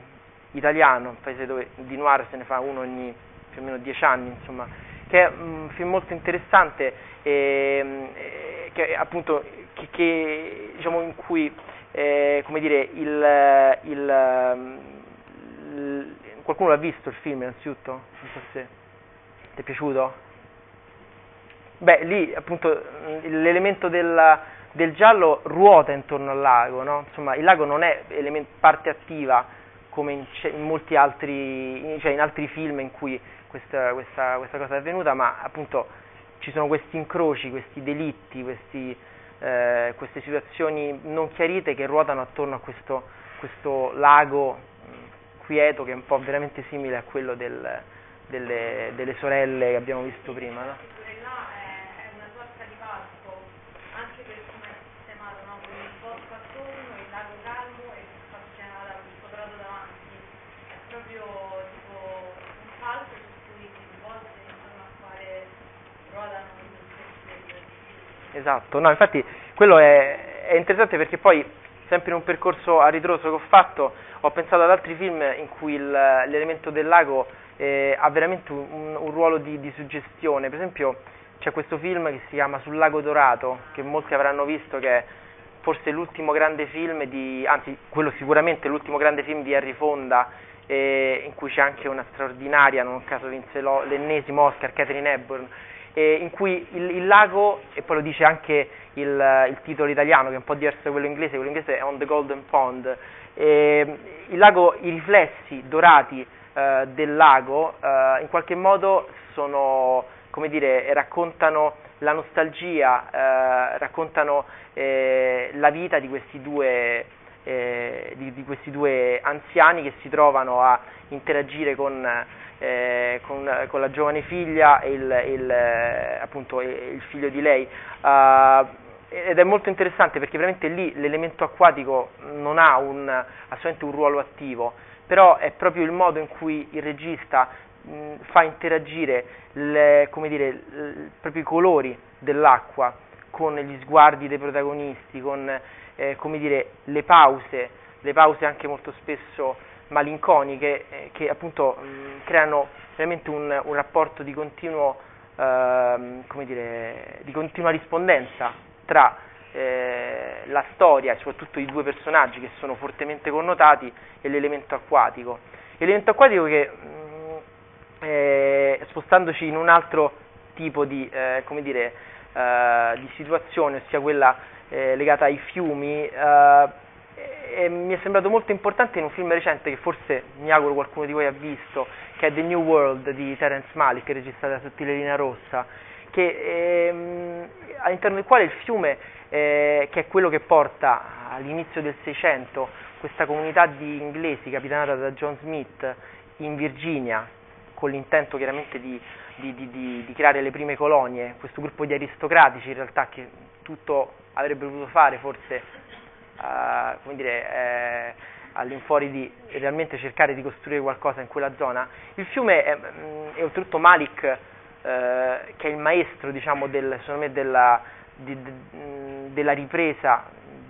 italiano, un paese dove di noir se ne fa uno ogni più o meno dieci anni, insomma, che è un film molto interessante, eh, che appunto, che, che, diciamo in cui, eh, dire, il, il, il, qualcuno l'ha visto il film innanzitutto? Non so se ti è piaciuto? Beh, lì appunto l'elemento del, del giallo ruota intorno al lago, no? Insomma, il lago non è element, parte attiva come in, in molti altri, cioè in altri film in cui questa, questa, questa, cosa è avvenuta, ma appunto ci sono questi incroci, questi delitti, questi, eh, queste situazioni non chiarite che ruotano attorno a questo, questo lago quieto che è un po' veramente simile a quello del, delle, delle, sorelle che abbiamo visto prima. No? Esatto, no, infatti quello è, è, interessante perché poi, sempre in un percorso a ritroso che ho fatto, ho pensato ad altri film in cui il, l'elemento del lago eh, ha veramente un, un ruolo di, di, suggestione. Per esempio c'è questo film che si chiama Sul lago dorato, che molti avranno visto, che è forse l'ultimo grande film di, anzi quello sicuramente l'ultimo grande film di Harry Fonda, eh, in cui c'è anche una straordinaria, non a caso vinse l'ennesimo Oscar, Catherine Hepburn eh, in cui il, il, lago, e poi lo dice anche il, il, titolo italiano che è un po' diverso da quello inglese, quello inglese è On the Golden Pond, eh, il lago, i riflessi dorati eh, del lago eh, in qualche modo sono, come dire, raccontano la nostalgia, eh, raccontano eh, la vita di questi due eh, di, di, questi due anziani che si trovano a interagire con, eh, con, con, la giovane figlia e il, il, eh, appunto, il figlio di lei. Uh, ed è molto interessante perché veramente lì l'elemento acquatico non ha un, assolutamente un ruolo attivo, però è proprio il modo in cui il regista mh, fa interagire le, dire, l, proprio i colori dell'acqua con gli sguardi dei protagonisti, con eh, dire, le pause, le pause anche molto spesso malinconiche eh, che appunto mh, creano veramente un, un, rapporto di, continuo, eh, dire, di continua rispondenza tra eh, la storia e soprattutto i due personaggi che sono fortemente connotati e l'elemento acquatico. L'elemento acquatico che mh, eh, spostandoci in un altro tipo di, eh, dire, eh, di situazione, ossia quella legata ai fiumi, e mi è sembrato molto importante in un film recente che forse mi auguro qualcuno di voi ha visto, che è The New World di Terence Malick, registrato da Sottile Linea Rossa, che, ehm, all'interno del quale il fiume, eh, che è quello che porta all'inizio del Seicento questa comunità di inglesi capitanata da John Smith in Virginia, con l'intento chiaramente di, di, di, di creare le prime colonie, questo gruppo di aristocratici in realtà che tutto avrebbe potuto fare forse come dire, eh, all'infuori di realmente cercare di costruire qualcosa in quella zona. Il fiume è, mm, è oltretutto Malik, eh, che è il maestro diciamo, del, me, della, di, de, mm, della, ripresa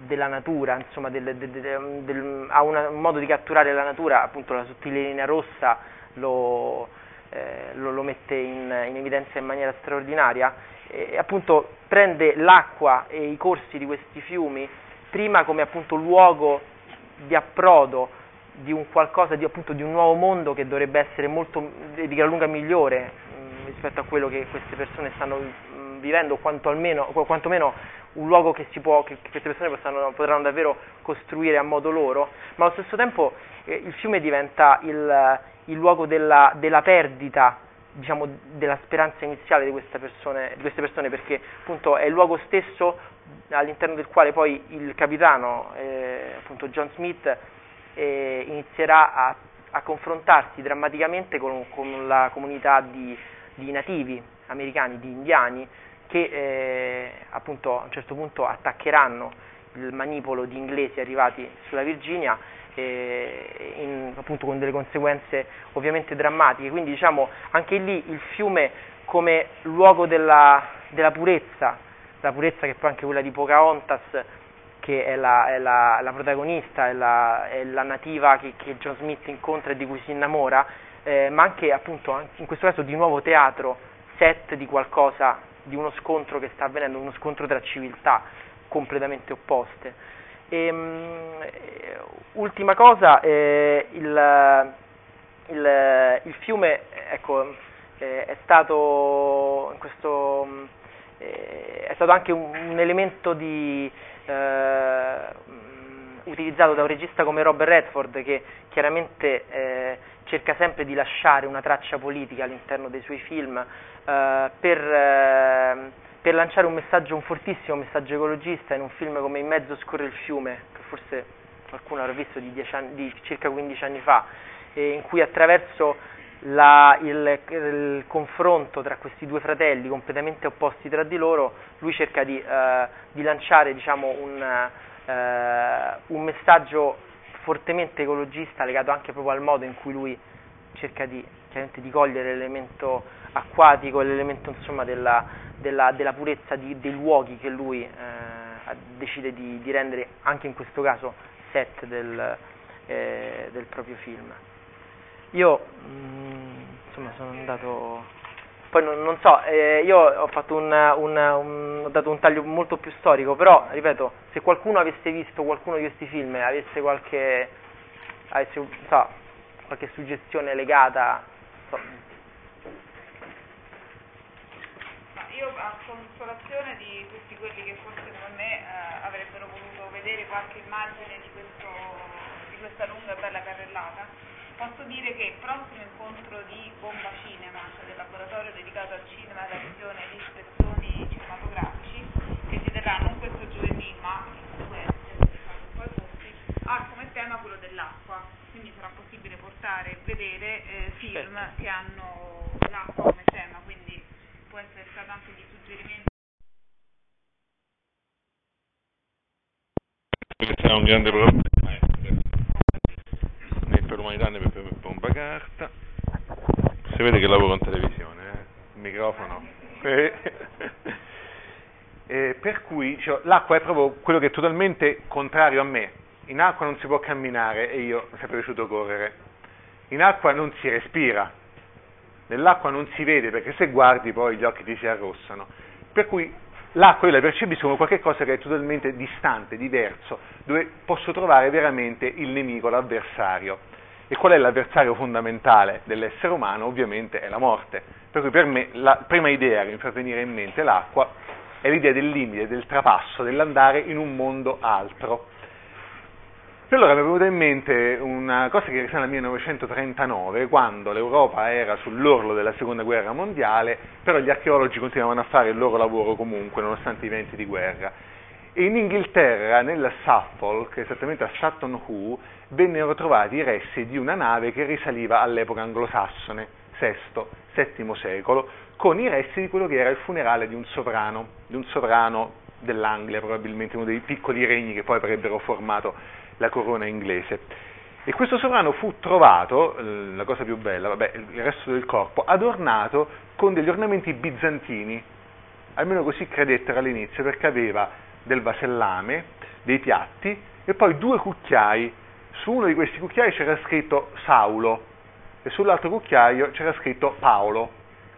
della natura, insomma, del, del, ha una, un modo di catturare la natura, appunto la sottile linea rossa lo, eh, lo, lo mette in, in, evidenza in maniera straordinaria eh, appunto prende l'acqua e i corsi di questi fiumi prima come appunto luogo di approdo di un qualcosa di, appunto, di un nuovo mondo che dovrebbe essere molto di gran lunga migliore mh, rispetto a quello che queste persone stanno mh, vivendo, quanto almeno, quantomeno un luogo che, può, che, queste persone possano, potranno davvero costruire a modo loro, ma allo stesso tempo eh, il fiume diventa il, il luogo della, della perdita diciamo, della speranza iniziale di persone, di queste persone, perché appunto è il luogo stesso all'interno del quale poi il capitano, eh, appunto John Smith, eh, inizierà a, a, confrontarsi drammaticamente con, con la comunità di, di, nativi americani, di indiani, che eh, appunto a un certo punto attaccheranno il manipolo di inglesi arrivati sulla Virginia eh, in, appunto con delle conseguenze ovviamente drammatiche, quindi diciamo anche lì il fiume come luogo della, della purezza, la purezza che poi anche quella di Pocahontas che è la, è la, la protagonista, è la, è la nativa che, che, John Smith incontra e di cui si innamora, eh, ma anche appunto in questo caso di nuovo teatro, set di qualcosa, di uno scontro che sta avvenendo, uno scontro tra civiltà completamente opposte. E, um, ultima cosa, eh, il, il, il, fiume ecco, eh, è stato questo, eh, è stato anche un, un elemento di, eh, utilizzato da un regista come Robert Redford che chiaramente eh, cerca sempre di lasciare una traccia politica all'interno dei suoi film eh, per, per, lanciare un messaggio, un fortissimo messaggio ecologista in un film come In mezzo scorre il fiume, che forse qualcuno avrà visto di, anni, di circa 15 anni fa, in cui attraverso la, il, il, confronto tra questi due fratelli completamente opposti tra di loro, lui cerca di, eh, di lanciare diciamo, un, eh, un, messaggio fortemente ecologista legato anche proprio al modo in cui lui cerca di, di cogliere l'elemento acquatico e l'elemento insomma, della, della, della, purezza di, dei luoghi che lui eh, decide di, di, rendere anche in questo caso set del, eh, del proprio film. Io mh, mm, insomma sono andato, poi non, non so, eh, io ho, un, un, un, ho dato un taglio molto più storico, però ripeto, se qualcuno avesse visto qualcuno di questi film e avesse qualche, avesse, so, qualche suggestione legata... So. Io a consolazione di tutti quelli che forse come me eh, avrebbero voluto vedere qualche immagine di, questo, di questa lunga e bella carrellata, posso dire che il prossimo incontro di Bomba Cinema, cioè del laboratorio dedicato al cinema e alla visione e agli spezzoni cinematografici, che si terrà non questo giovedì ma in poi posti, ha come tema quello dell'acqua, quindi sarà possibile portare e vedere eh, film che hanno l'acqua come tema, quindi può essere stato anche di suggerimento. Un grande problema l'umanità ne per bomba carta. Si vede che lavoro in televisione eh? microfono. E, per cui cioè, l'acqua è proprio quello che è totalmente contrario a me. In acqua non si può camminare e io mi è piaciuto correre. In acqua non si respira. Nell'acqua non si vede perché se guardi poi gli occhi ti si arrossano. Per cui l'acqua io la percepisco come qualcosa che è totalmente distante, diverso, dove posso trovare veramente il nemico, l'avversario. E qual è l'avversario fondamentale dell'essere umano? Ovviamente è la morte. Per cui per me la prima idea che mi fa venire in mente l'acqua è l'idea del limite, del trapasso, dell'andare in un mondo altro. E allora mi è venuta in mente una cosa che risale al 1939, quando l'Europa era sull'orlo della seconda guerra mondiale, però gli archeologi continuavano a fare il loro lavoro comunque, nonostante i venti di guerra. In Inghilterra, nella Suffolk, esattamente a Sutton Hoo, vennero trovati i resti di una nave che risaliva all'epoca anglosassone, VI, VII secolo, con i resti di quello che era il funerale di un sovrano, di un sovrano dell'Anglia, probabilmente uno dei piccoli regni che poi avrebbero formato la corona inglese. E questo sovrano fu trovato, eh, la cosa più bella, vabbè, il resto del corpo, adornato con degli ornamenti bizantini, almeno così credettero all'inizio, perché aveva del vasellame, dei piatti e poi due cucchiai. Su uno di questi cucchiai c'era scritto Saulo e sull'altro cucchiaio c'era scritto Paolo,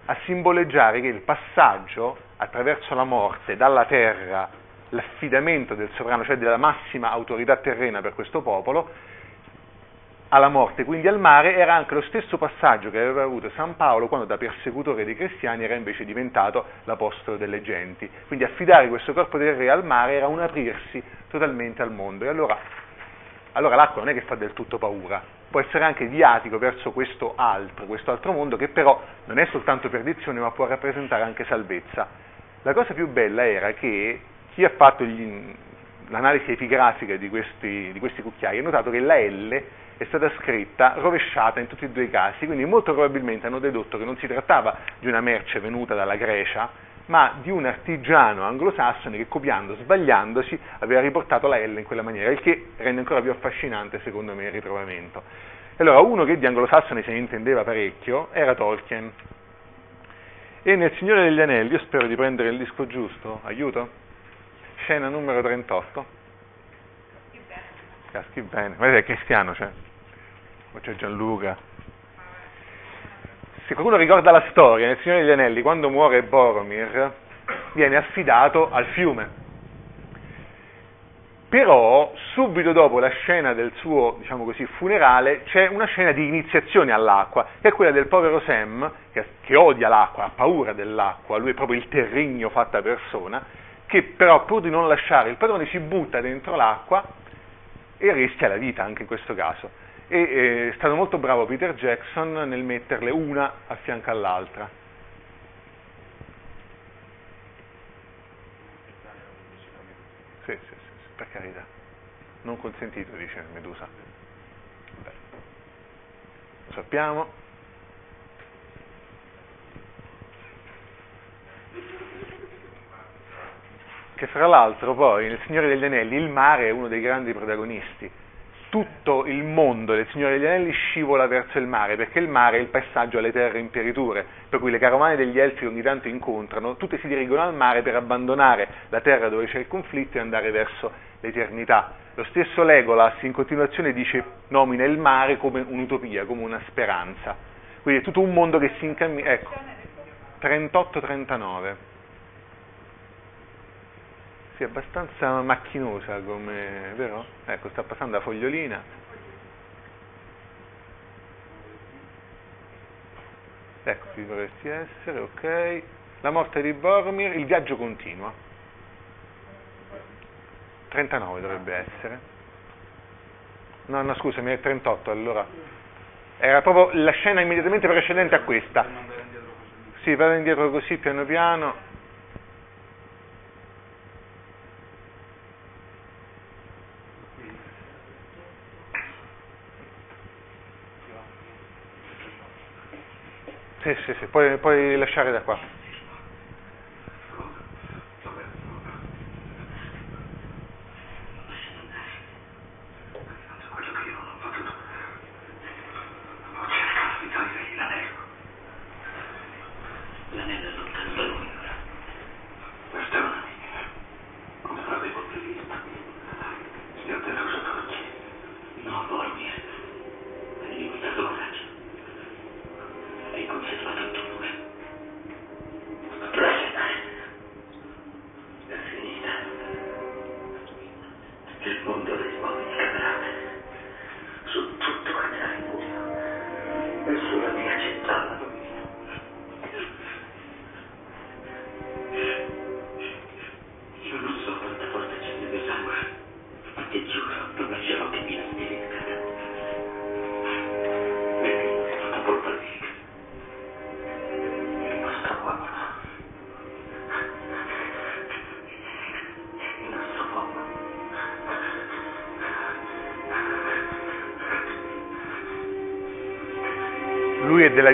a simboleggiare che il passaggio attraverso la morte dalla terra l'affidamento del sovrano, cioè della massima autorità terrena per questo popolo, alla morte, quindi al mare, era anche lo stesso passaggio che aveva avuto San Paolo quando da persecutore dei cristiani era invece diventato l'apostolo delle genti. Quindi affidare questo corpo del re al mare era un aprirsi totalmente al mondo. E allora, allora l'acqua non è che fa del tutto paura, può essere anche viatico verso questo altro, questo altro mondo che però non è soltanto perdizione ma può rappresentare anche salvezza. La cosa più bella era che chi ha fatto gli, l'analisi epigrafica di questi, di questi cucchiai ha notato che la L è stata scritta rovesciata in tutti e due i casi, quindi molto probabilmente hanno dedotto che non si trattava di una merce venuta dalla Grecia, ma di un artigiano anglosassone che copiando, sbagliandosi, aveva riportato la L in quella maniera, il che rende ancora più affascinante secondo me il ritrovamento. Allora, uno che di anglosassone se ne intendeva parecchio era Tolkien. E nel Signore degli Anelli, io spero di prendere il disco giusto, aiuto? Scena numero 38. Caschi bene, vedete è cristiano, cioè. O c'è Gianluca. Se qualcuno ricorda la storia, nel Signore degli Anelli, quando muore Boromir, viene affidato al fiume. Però, subito dopo la scena del suo, diciamo così, funerale, c'è una scena di iniziazione all'acqua, che è quella del povero Sam, che, che odia l'acqua, ha paura dell'acqua, lui è proprio il terrigno fatta persona, che però pur di non lasciare il padrone si butta dentro l'acqua e rischia la vita anche in questo caso. E eh, è stato molto bravo Peter Jackson nel metterle una a fianco all'altra. Sì, sì, sì, per carità. Non consentito, dice Medusa. Beh. Lo sappiamo. Che fra l'altro poi nel Signore degli Anelli il mare è uno dei grandi protagonisti. Tutto il mondo del Signore degli Anelli scivola verso il mare, perché il mare è il passaggio alle terre imperiture, per cui le carovane degli elfi ogni tanto incontrano, tutte si dirigono al mare per abbandonare la terra dove c'è il conflitto e andare verso l'eternità. Lo stesso Legolas in continuazione dice, nomina il mare come un'utopia, come una speranza. Quindi è tutto un mondo che si incammina. Ecco, 38-39. Sì, abbastanza macchinosa come, vero? Ecco, sta passando la fogliolina. Ecco, qui dovresti essere, ok. La morte di Boromir, il viaggio continua. 39 dovrebbe essere. No, no, scusami, è 38, allora. Era proprio la scena immediatamente precedente a questa. Sì, vado indietro così piano piano. Sì, sì, sì, puoi, puoi lasciare da qua.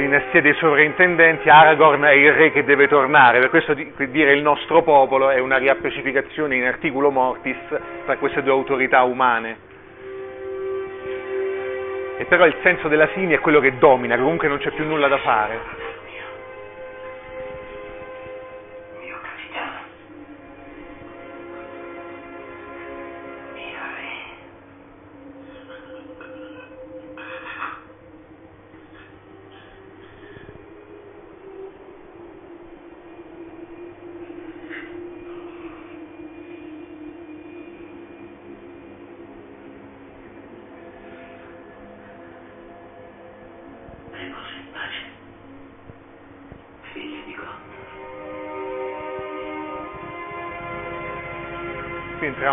Dinastia dei sovrintendenti, Aragorn è il re che deve tornare, per questo di- dire il nostro popolo è una riappacificazione in articulo mortis tra queste due autorità umane. E però il senso della fine è quello che domina, comunque non c'è più nulla da fare.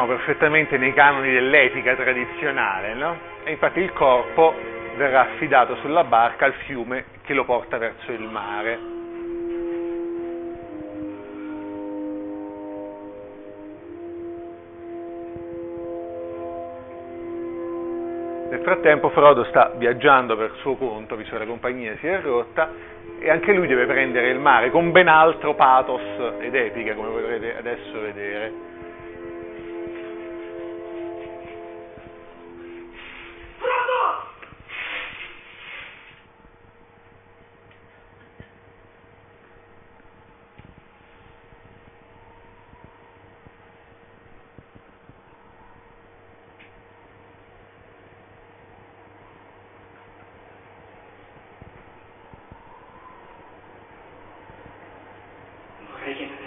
Perfettamente nei canoni dell'etica tradizionale, no? E infatti il corpo verrà affidato sulla barca al fiume che lo porta verso il mare. Nel frattempo Frodo sta viaggiando per suo conto, visto che la compagnia si è rotta, e anche lui deve prendere il mare con ben altro pathos ed epica, come potrete adesso vedere. Vorrei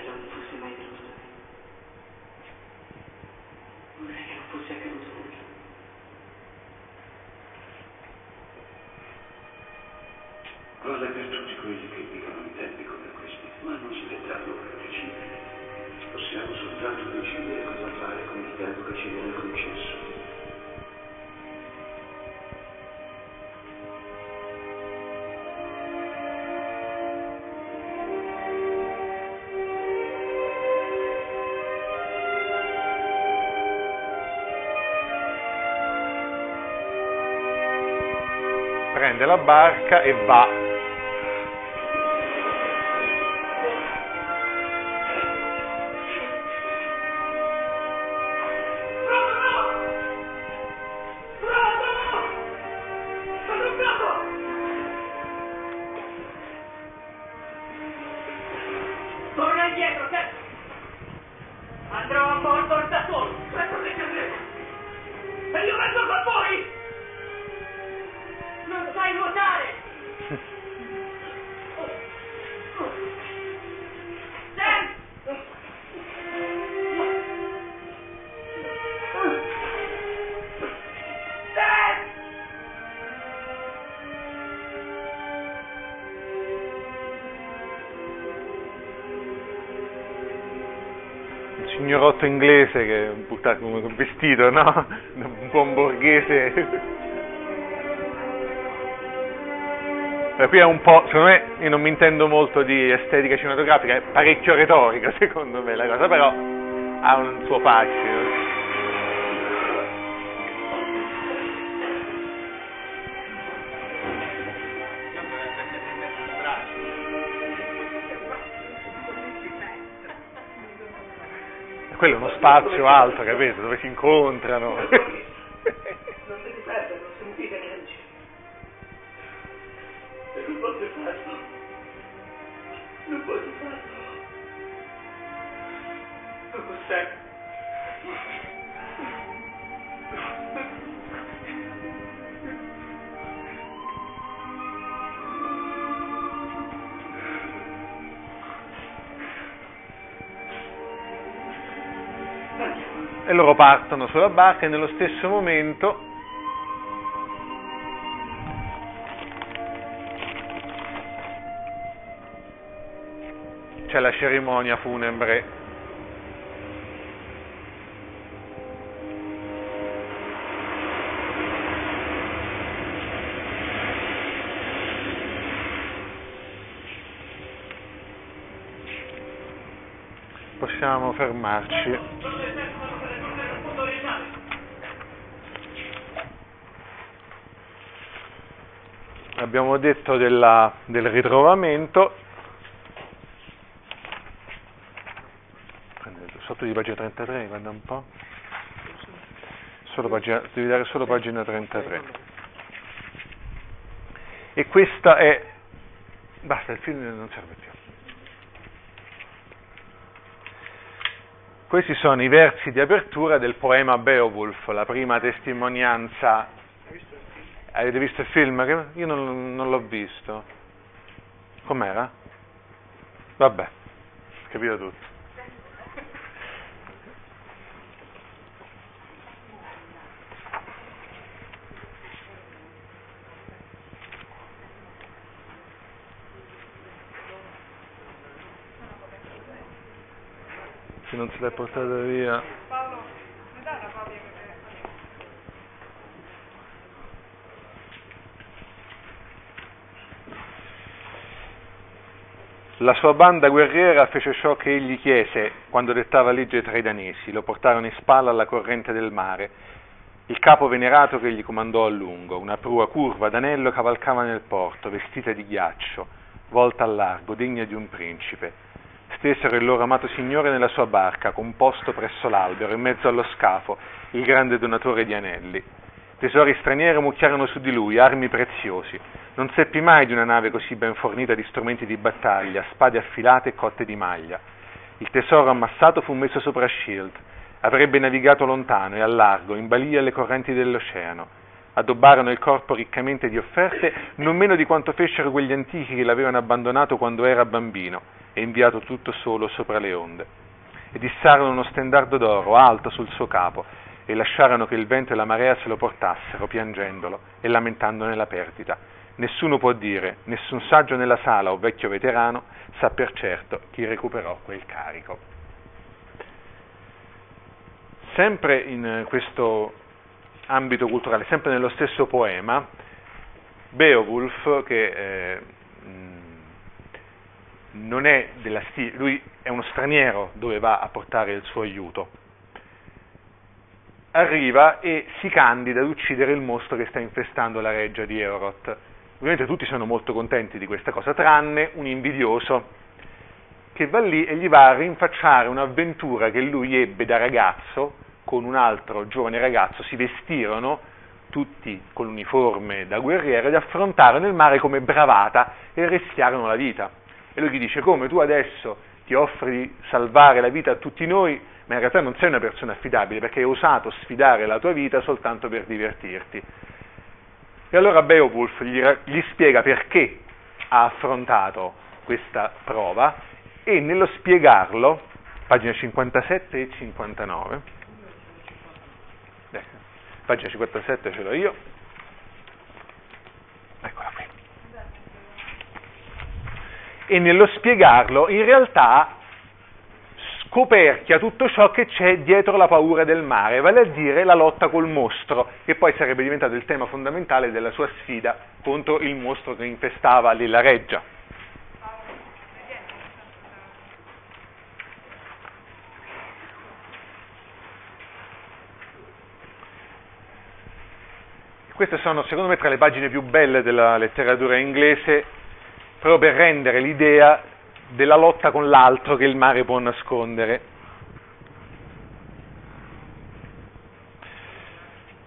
Prende la barca e va. Un signorotto inglese che è buttato come vestito, no? Un buon borghese. Qui è un po', secondo me, io non mi intendo molto di estetica cinematografica, è parecchio retorica secondo me la cosa, però ha un suo fascino. Quello è uno spazio alto, capito? Dove si incontrano. loro partono sulla barca e nello stesso momento c'è la cerimonia funebre. Possiamo fermarci. Abbiamo detto della- del ritrovamento. Sotto di pagina 33, guarda un po'. Solo pagina, devi dare solo pagina 33. E questa è... Basta, il film non serve più. Questi sono i versi di apertura del poema Beowulf, la prima testimonianza. Avete visto il film? Io non, non l'ho visto. Com'era? Vabbè, capito tutto. se non se l'è portata via. Paolo, mi dà una copia che La sua banda guerriera fece ciò che egli chiese quando dettava legge tra i danesi, lo portarono in spalla alla corrente del mare. Il capo venerato che gli comandò a lungo, una prua curva d'anello cavalcava nel porto, vestita di ghiaccio, volta al largo, degna di un principe. Stesero il loro amato signore nella sua barca, composto presso l'albero, in mezzo allo scafo, il grande donatore di anelli. Tesori stranieri mucchiarono su di lui, armi preziosi. Non seppi mai di una nave così ben fornita di strumenti di battaglia, spade affilate e cotte di maglia. Il tesoro ammassato fu messo sopra Shield. Avrebbe navigato lontano e a largo, in balia alle correnti dell'oceano. Addobbarono il corpo riccamente di offerte, non meno di quanto fecero quegli antichi che l'avevano abbandonato quando era bambino e inviato tutto solo sopra le onde. E dissarono uno stendardo d'oro alto sul suo capo e lasciarono che il vento e la marea se lo portassero, piangendolo e lamentandone la perdita. Nessuno può dire, nessun saggio nella sala o vecchio veterano sa per certo chi recuperò quel carico. Sempre in questo ambito culturale, sempre nello stesso poema, Beowulf, che eh, non è della stia, lui è uno straniero dove va a portare il suo aiuto, arriva e si candida ad uccidere il mostro che sta infestando la reggia di Eoroth. Ovviamente tutti sono molto contenti di questa cosa, tranne un invidioso che va lì e gli va a rinfacciare un'avventura che lui ebbe da ragazzo con un altro giovane ragazzo, si vestirono tutti con l'uniforme da guerriero ed affrontarono il mare come bravata e rischiarono la vita. E lui gli dice come tu adesso ti offri di salvare la vita a tutti noi, ma in realtà non sei una persona affidabile perché hai osato sfidare la tua vita soltanto per divertirti. E allora Beowulf gli, gli spiega perché ha affrontato questa prova e nello spiegarlo, pagina 57 e 59, eh, pagina 57 ce l'ho io, eccola qui, e nello spiegarlo in realtà coperchia tutto ciò che c'è dietro la paura del mare, vale a dire la lotta col mostro, che poi sarebbe diventato il tema fondamentale della sua sfida contro il mostro che infestava lì la reggia. Queste sono, secondo me, tra le pagine più belle della letteratura inglese, proprio per rendere l'idea della lotta con l'altro che il mare può nascondere.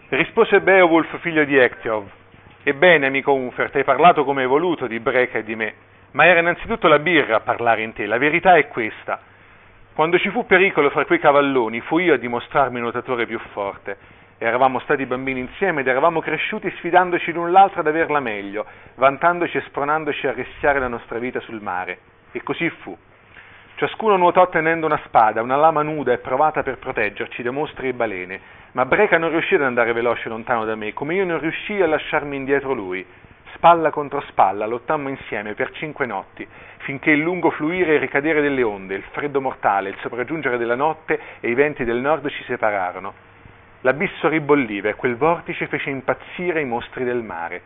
Rispose Beowulf, figlio di Ectiov, Ebbene, amico Unfert, hai parlato come hai voluto di Breca e di me, ma era innanzitutto la birra a parlare in te. La verità è questa. Quando ci fu pericolo fra quei cavalloni, fui io a dimostrarmi nuotatore più forte. Eravamo stati bambini insieme ed eravamo cresciuti sfidandoci l'un l'altro ad averla meglio, vantandoci e spronandoci a rischiare la nostra vita sul mare. E così fu. Ciascuno nuotò tenendo una spada, una lama nuda e provata per proteggerci da mostri e balene, ma Breca non riuscì ad andare veloce lontano da me, come io non riuscii a lasciarmi indietro lui. Spalla contro spalla lottammo insieme per cinque notti, finché il lungo fluire e ricadere delle onde, il freddo mortale, il sopraggiungere della notte e i venti del nord ci separarono. L'abisso ribolliva e quel vortice fece impazzire i mostri del mare.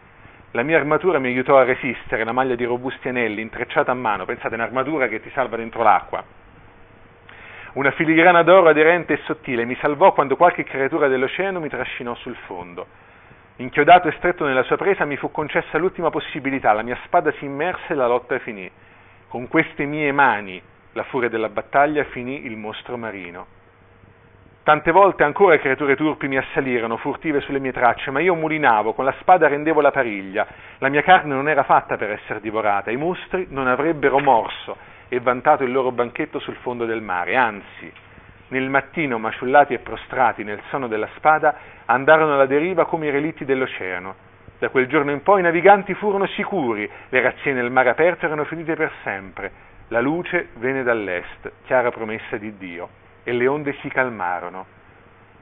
La mia armatura mi aiutò a resistere, la maglia di robusti anelli intrecciata a mano, pensate, un'armatura che ti salva dentro l'acqua. Una filigrana d'oro aderente e sottile mi salvò quando qualche creatura dell'oceano mi trascinò sul fondo. Inchiodato e stretto nella sua presa mi fu concessa l'ultima possibilità, la mia spada si immerse e la lotta finì. Con queste mie mani la furia della battaglia finì il mostro marino. Tante volte ancora creature turpi mi assalirono, furtive sulle mie tracce, ma io mulinavo, con la spada rendevo la pariglia. La mia carne non era fatta per essere divorata, i mostri non avrebbero morso e vantato il loro banchetto sul fondo del mare, anzi, nel mattino, maciullati e prostrati nel sonno della spada, andarono alla deriva come i relitti dell'oceano. Da quel giorno in poi i naviganti furono sicuri, le razzie nel mare aperto erano finite per sempre. La luce venne dall'est, chiara promessa di Dio e le onde si calmarono.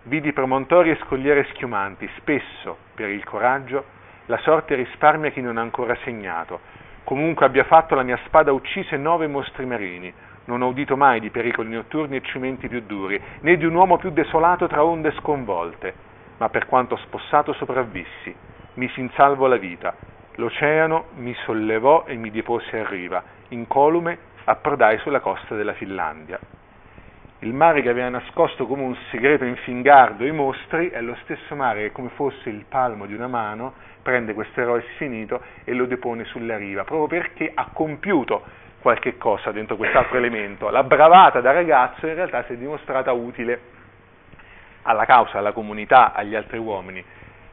Vidi promontori e scogliere schiumanti, spesso, per il coraggio, la sorte risparmia chi non ha ancora segnato. Comunque abbia fatto la mia spada uccise nove mostri marini, non ho udito mai di pericoli notturni e cimenti più duri, né di un uomo più desolato tra onde sconvolte, ma per quanto spossato sopravvissi, misi in salvo la vita. L'oceano mi sollevò e mi depose a riva, incolume approdai sulla costa della Finlandia. Il mare che aveva nascosto come un segreto infingardo i mostri è lo stesso mare che come fosse il palmo di una mano prende questo eroe sfinito e lo depone sulla riva, proprio perché ha compiuto qualche cosa dentro quest'altro elemento. La bravata da ragazzo in realtà si è dimostrata utile alla causa, alla comunità, agli altri uomini.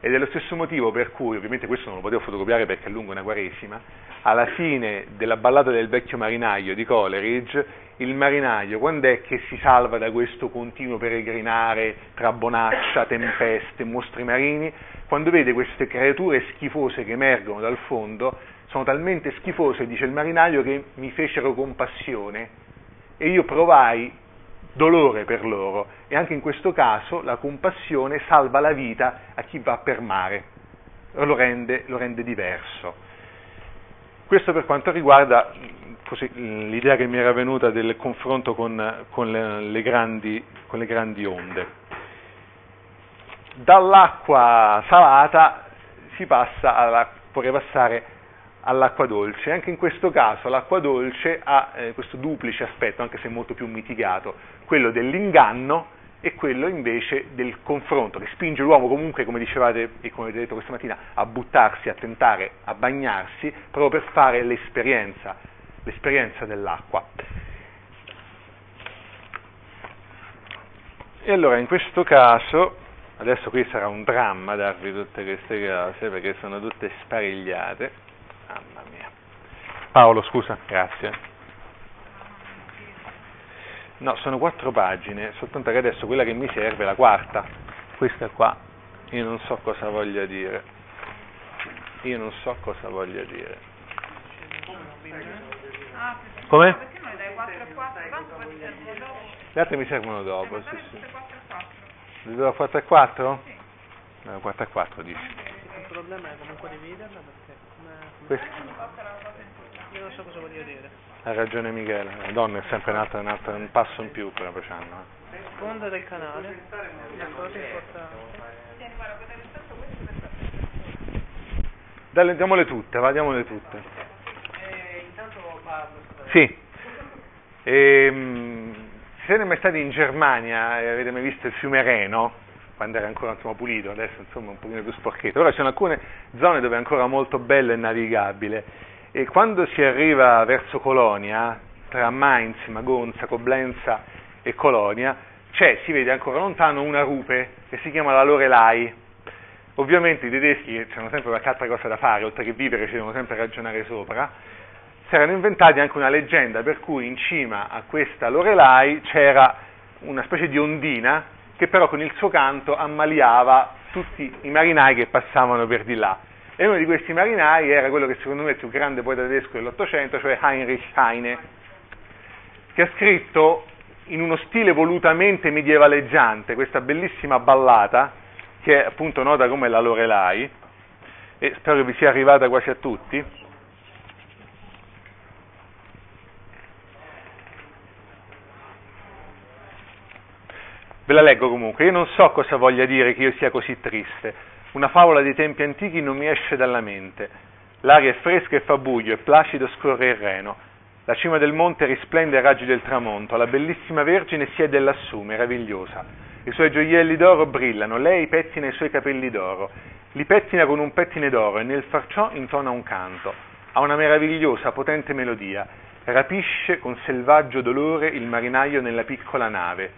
Ed è lo stesso motivo per cui, ovviamente questo non lo potevo fotocopiare perché è lungo una quaresima, alla fine della ballata del vecchio marinaio di Coleridge, il marinaio quando è che si salva da questo continuo peregrinare tra bonaccia, tempeste, mostri marini? Quando vede queste creature schifose che emergono dal fondo sono talmente schifose, dice il marinaio, che mi fecero compassione e io provai dolore per loro e anche in questo caso la compassione salva la vita a chi va per mare, lo rende, lo rende diverso. Questo per quanto riguarda così, l'idea che mi era venuta del confronto con, con, le, le grandi, con le grandi onde. Dall'acqua salata si passa alla, vorrei passare all'acqua dolce. Anche in questo caso l'acqua dolce ha eh, questo duplice aspetto, anche se molto più mitigato, quello dell'inganno e quello invece del confronto, che spinge l'uomo comunque, come dicevate e come avete detto questa mattina, a buttarsi, a tentare, a bagnarsi, proprio per fare l'esperienza, l'esperienza dell'acqua. E allora in questo caso, adesso qui sarà un dramma darvi tutte queste cose perché sono tutte sparigliate. Mamma mia. Paolo, scusa, grazie. No, sono quattro pagine, soltanto che adesso quella che mi serve è la quarta. Questa qua, io non so cosa voglia dire. Io non so cosa voglia dire. Come? le dai 4 4? Tanto poi ti servono dopo. Le altre mi servono dopo, sì, sì. tutte 4 4. Le do 4 e 4? Sì. No, 4 e 4 dici. Il problema è comunque dividerla perché come, io non so cosa voglio dire. Ha ragione Michele, la donna è sempre un, altro, un, passo in più però c'hanno. eh. Del canale, una cosa importante. Diamole tutte, va, diamole tutte. Sì. Ehm, se siete mai stati in Germania e avete mai visto il fiume Reno, quando era ancora insomma, pulito, adesso insomma un pochino più sporchetto, ora ci sono alcune zone dove è ancora molto bello e navigabile e quando si arriva verso Colonia, tra Mainz, Magonza, Coblenza e Colonia, c'è, si vede ancora lontano una rupe che si chiama la Lorelai. Ovviamente i tedeschi hanno sempre qualche altra cosa da fare, oltre che vivere ci devono sempre ragionare sopra, si erano inventati anche una leggenda per cui in cima a questa Lorelai c'era una specie di ondina che però con il suo canto ammaliava tutti i marinai che passavano per di là. E uno di questi marinai era quello che secondo me è il più grande poeta tedesco dell'Ottocento, cioè Heinrich Heine, che ha scritto in uno stile volutamente medievaleggiante questa bellissima ballata, che è appunto nota come la Lorelai, e spero che vi sia arrivata quasi a tutti. Ve la leggo comunque, io non so cosa voglia dire che io sia così triste. Una favola dei tempi antichi non mi esce dalla mente. L'aria è fresca e fa buio e placido scorre il Reno. La cima del monte risplende ai raggi del tramonto, la bellissima Vergine siede lassù, meravigliosa. I suoi gioielli d'oro brillano, lei pettina i suoi capelli d'oro. Li pettina con un pettine d'oro e nel far ciò intona un canto. Ha una meravigliosa, potente melodia. Rapisce con selvaggio dolore il marinaio nella piccola nave.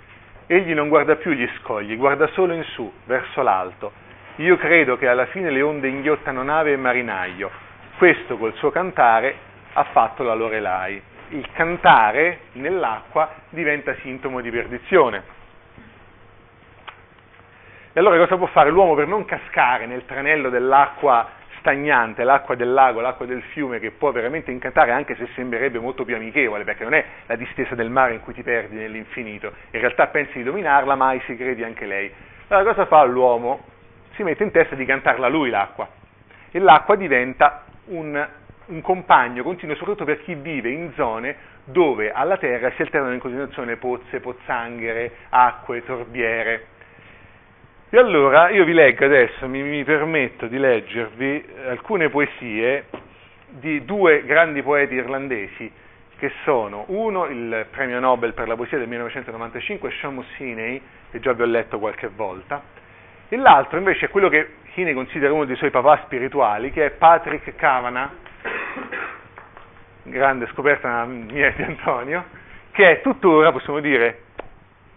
Egli non guarda più gli scogli, guarda solo in su, verso l'alto. Io credo che alla fine le onde inghiottano nave e marinaio. Questo col suo cantare ha fatto la Lorelai. Il cantare nell'acqua diventa sintomo di perdizione. E allora cosa può fare l'uomo per non cascare nel tranello dell'acqua stagnante, l'acqua del lago, l'acqua del fiume, che può veramente incantare anche se sembrerebbe molto più amichevole, perché non è la distesa del mare in cui ti perdi nell'infinito, in realtà pensi di dominarla, ma hai segreti anche lei. Allora cosa fa l'uomo? Si mette in testa di cantarla lui l'acqua, e l'acqua diventa un un compagno continuo soprattutto per chi vive in zone dove alla terra si alternano in continuazione pozze, pozzanghere, acque, torbiere. E allora io vi leggo adesso, mi, mi permetto di leggervi alcune poesie di due grandi poeti irlandesi che sono uno il premio Nobel per la poesia del 1995, Seamus Heaney, che già vi ho letto qualche volta, e l'altro invece è quello che Heaney considera uno dei suoi papà spirituali, che è Patrick Kavanagh, grande scoperta mia di Antonio, che è tuttora, possiamo dire,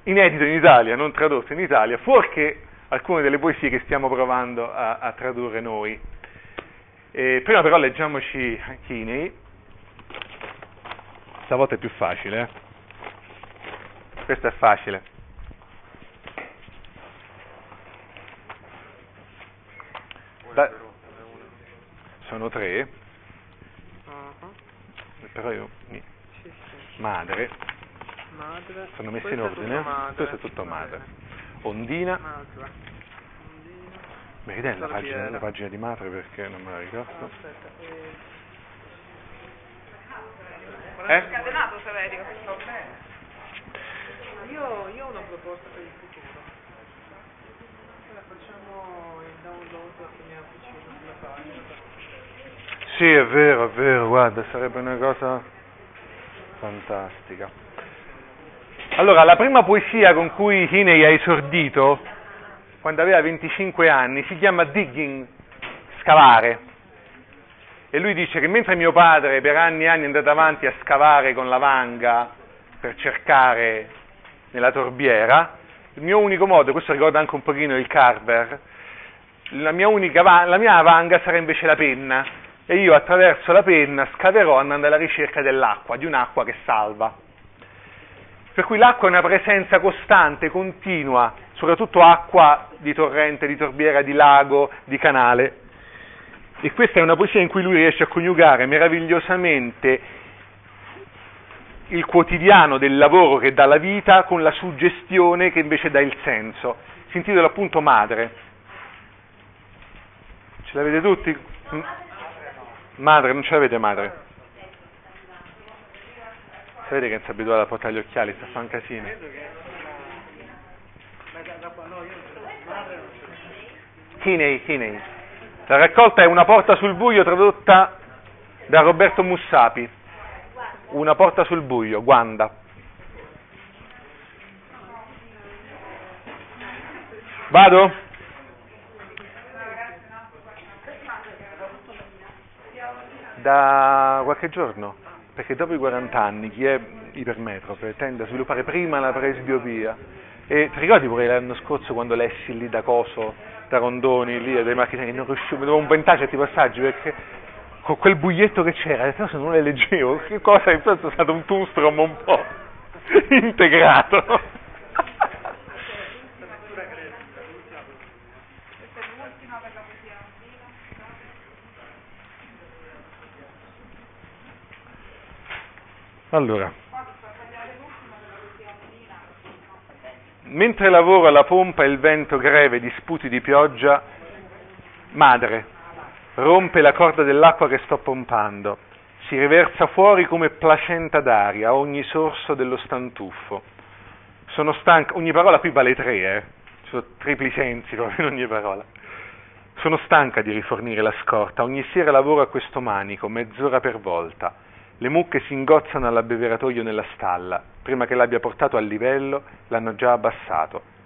inedito in Italia, non tradotto in Italia, fuorché alcune delle poesie che stiamo provando a, a tradurre noi. E prima però leggiamoci Heaney, stavolta è più facile, eh? questo è facile. Da, sono tre, uh-huh. però io mi, sì, sì. madre, madre, sono messi in ordine, questo è tutto madre. Ondina, madre. mi ridai la pagina, la pagina, di madre perché non me la ricordo. Aspetta, eh? eh? Scatenato Saverio. Io, io ho una proposta per il futuro. Facciamo il download che mi ha avvicino sulla pagina. Sì, è vero, è vero, guarda, sarebbe una cosa fantastica. Allora, la prima poesia con cui Hiney ha esordito, quando aveva 25 anni, si chiama Digging, scavare. E lui dice che mentre mio padre per anni e anni è andato avanti a scavare con la vanga per cercare nella torbiera, il mio unico modo, questo ricorda anche un pochino il Carver, la mia, unica, la mia vanga sarà invece la penna e io attraverso la penna scaverò andando alla ricerca dell'acqua, di un'acqua che salva. Per cui l'acqua è una presenza costante, continua, soprattutto acqua di torrente, di torbiera, di lago, di canale. E questa è una poesia in cui lui riesce a coniugare meravigliosamente il quotidiano del lavoro che dà la vita con la suggestione che invece dà il senso. Si intitola appunto Madre. Ce l'avete tutti? Madre, non ce l'avete madre? Sapete che non si è abituato a portare gli occhiali, sta a fare un casino. Tinei, Tinei. La raccolta è Una porta sul buio tradotta da Roberto Mussapi. Una porta sul buio, Guanda. Vado? Da qualche giorno, perché dopo i 40 anni chi è ipermetrope tende a sviluppare prima la presbiopia. E ti ricordi pure l'anno scorso quando lessi lì da Coso, da Rondoni, lì dai marchini, non riuscivo, dovevo inventare certi passaggi perché con quel buietto che c'era, se non le leggevo, che cosa è stato un tustrom un po' integrato. Allora, mentre lavoro alla pompa il vento greve di sputi di pioggia, madre, rompe la corda dell'acqua che sto pompando, si riversa fuori come placenta d'aria a ogni sorso dello stantuffo. Sono stanca, ogni parola qui vale tre, eh? Ci sono tripli sensi proprio in ogni parola. Sono stanca di rifornire la scorta, ogni sera lavoro a questo manico, mezz'ora per volta le mucche si ingozzano all'abbeveratoio nella stalla, prima che l'abbia portato al livello l'hanno già abbassato.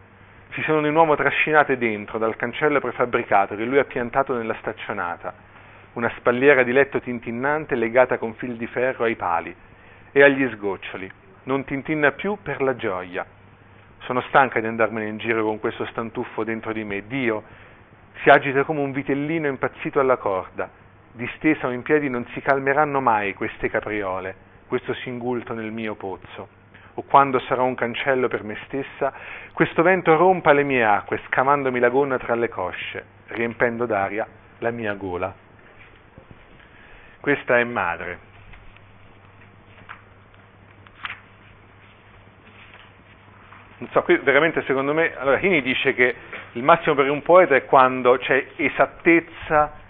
Si sono di nuovo trascinate dentro dal cancello prefabbricato che lui ha piantato nella staccionata, una spalliera di letto tintinnante legata con fil di ferro ai pali e agli sgoccioli. Non tintinna più per la gioia. Sono stanca di andarmene in giro con questo stantuffo dentro di me. Dio si agita come un vitellino impazzito alla corda distesa o in piedi non si calmeranno mai queste capriole, questo singulto nel mio pozzo. O quando sarò un cancello per me stessa, questo vento rompa le mie acque, scavandomi la gonna tra le cosce, riempendo d'aria la mia gola. Questa è madre. Non so, qui veramente secondo me, allora Hini dice che il massimo per un poeta è quando c'è esattezza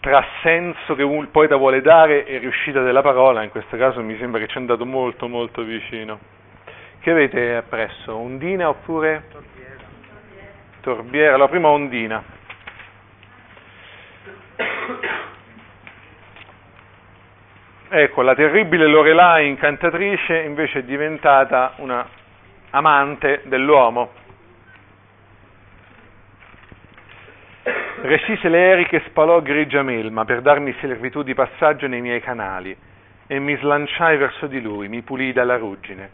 tra senso che un, il poeta vuole dare e riuscita della parola, in questo caso mi sembra che ci è andato molto molto vicino. Che avete appresso? Ondina oppure? Torbiera. Torbiera, allora prima Ondina. Ecco, la terribile Lorelai incantatrice invece è diventata una amante dell'uomo. Recise le eriche spalò grigia melma per darmi servitù di passaggio nei miei canali e mi slanciai verso di lui, mi pulii dalla ruggine.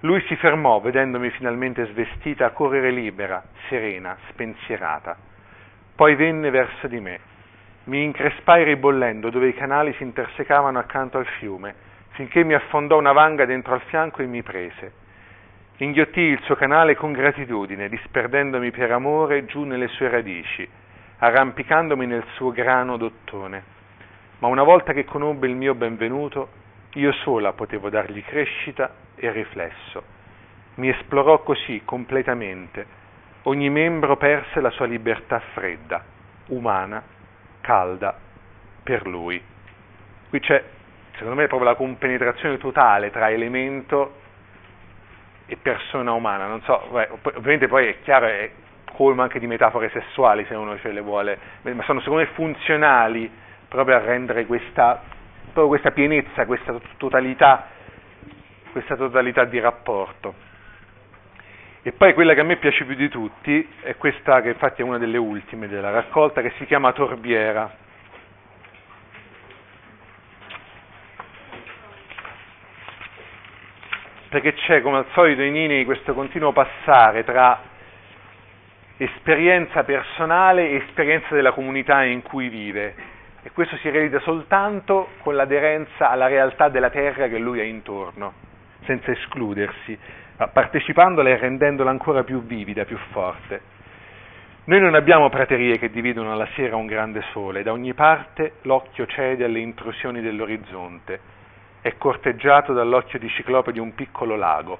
Lui si fermò, vedendomi finalmente svestita a correre libera, serena, spensierata. Poi venne verso di me mi increspai ribollendo dove i canali si intersecavano accanto al fiume, finché mi affondò una vanga dentro al fianco e mi prese. Inghiottii il suo canale con gratitudine, disperdendomi per amore giù nelle sue radici, arrampicandomi nel suo grano d'ottone. Ma una volta che conobbe il mio benvenuto, io sola potevo dargli crescita e riflesso. Mi esplorò così completamente. Ogni membro perse la sua libertà fredda, umana calda per lui. Qui c'è, secondo me, proprio la compenetrazione totale tra elemento e persona umana. Non so, ovviamente poi è chiaro, è colmo anche di metafore sessuali se uno ce le vuole, ma sono secondo me funzionali proprio a rendere questa, questa pienezza, questa totalità, questa totalità di rapporto. E poi quella che a me piace più di tutti è questa che infatti è una delle ultime della raccolta che si chiama Torbiera. Perché c'è come al solito in Nini questo continuo passare tra esperienza personale e esperienza della comunità in cui vive. E questo si realizza soltanto con l'aderenza alla realtà della terra che lui ha intorno, senza escludersi partecipandola e rendendola ancora più vivida, più forte. Noi non abbiamo praterie che dividono la sera un grande sole, da ogni parte l'occhio cede alle intrusioni dell'orizzonte, è corteggiato dall'occhio di ciclope di un piccolo lago.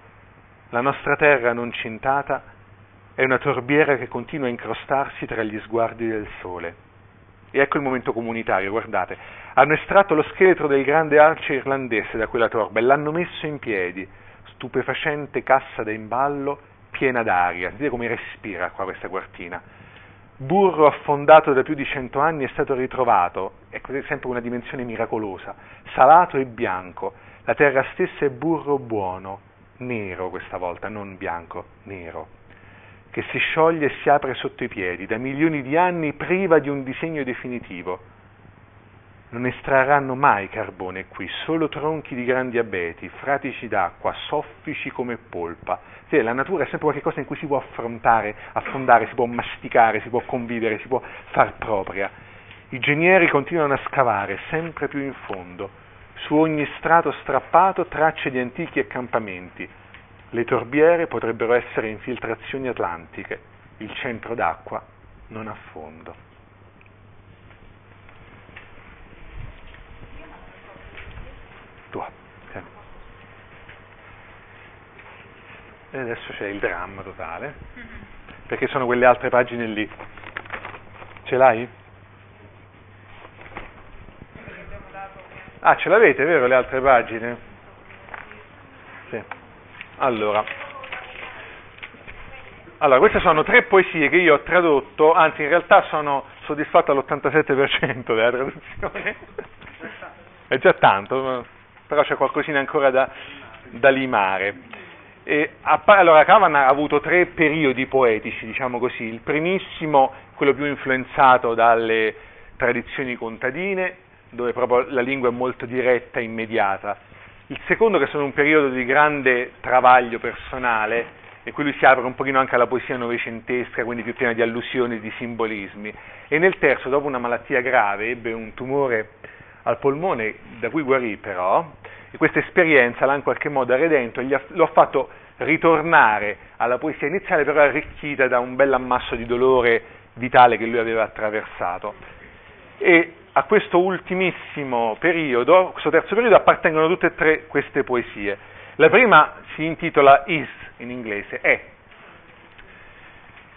La nostra terra non cintata è una torbiera che continua a incrostarsi tra gli sguardi del sole. E ecco il momento comunitario, guardate. Hanno estratto lo scheletro del grande arce irlandese da quella torba e l'hanno messo in piedi stupefacente cassa da imballo piena d'aria. Vedete come respira qua questa quartina. Burro affondato da più di cento anni è stato ritrovato, è sempre una dimensione miracolosa, salato e bianco. La terra stessa è burro buono, nero questa volta, non bianco, nero, che si scioglie e si apre sotto i piedi, da milioni di anni priva di un disegno definitivo non estrarranno mai carbone qui, solo tronchi di grandi abeti, fratici d'acqua, soffici come polpa. Sì, la natura è sempre qualcosa in cui si può affrontare, affondare, si può masticare, si può convivere, si può far propria. I genieri continuano a scavare sempre più in fondo, su ogni strato strappato tracce di antichi accampamenti. Le torbiere potrebbero essere infiltrazioni atlantiche, il centro d'acqua non ha fondo. E adesso c'è il dramma totale, perché sono quelle altre pagine lì. Ce l'hai? Ah, ce l'avete, vero, le altre pagine? Sì. Allora. allora, queste sono tre poesie che io ho tradotto, anzi in realtà sono soddisfatto all'87% della traduzione. È già tanto, però c'è qualcosina ancora da, da limare. E, allora, Cavan ha avuto tre periodi poetici, diciamo così. Il primissimo, quello più influenzato dalle tradizioni contadine, dove proprio la lingua è molto diretta e immediata. Il secondo, che sono un periodo di grande travaglio personale, e qui lui si apre un pochino anche alla poesia novecentesca, quindi più piena di allusioni e di simbolismi. E nel terzo, dopo una malattia grave, ebbe un tumore al polmone, da cui guarì però, e questa esperienza l'ha in qualche modo redento e lo ha fatto ritornare alla poesia iniziale, però arricchita da un bel ammasso di dolore vitale che lui aveva attraversato. E a questo ultimissimo periodo, questo terzo periodo, appartengono tutte e tre queste poesie. La prima si intitola Is in inglese, è.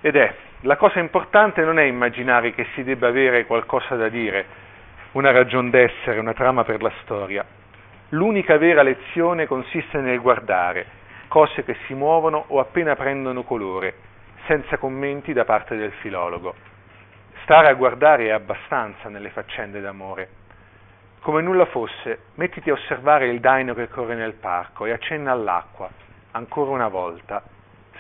Ed è, la cosa importante non è immaginare che si debba avere qualcosa da dire, una ragion d'essere, una trama per la storia. L'unica vera lezione consiste nel guardare cose che si muovono o appena prendono colore, senza commenti da parte del filologo. Stare a guardare è abbastanza nelle faccende d'amore. Come nulla fosse, mettiti a osservare il daino che corre nel parco e accenna all'acqua, ancora una volta,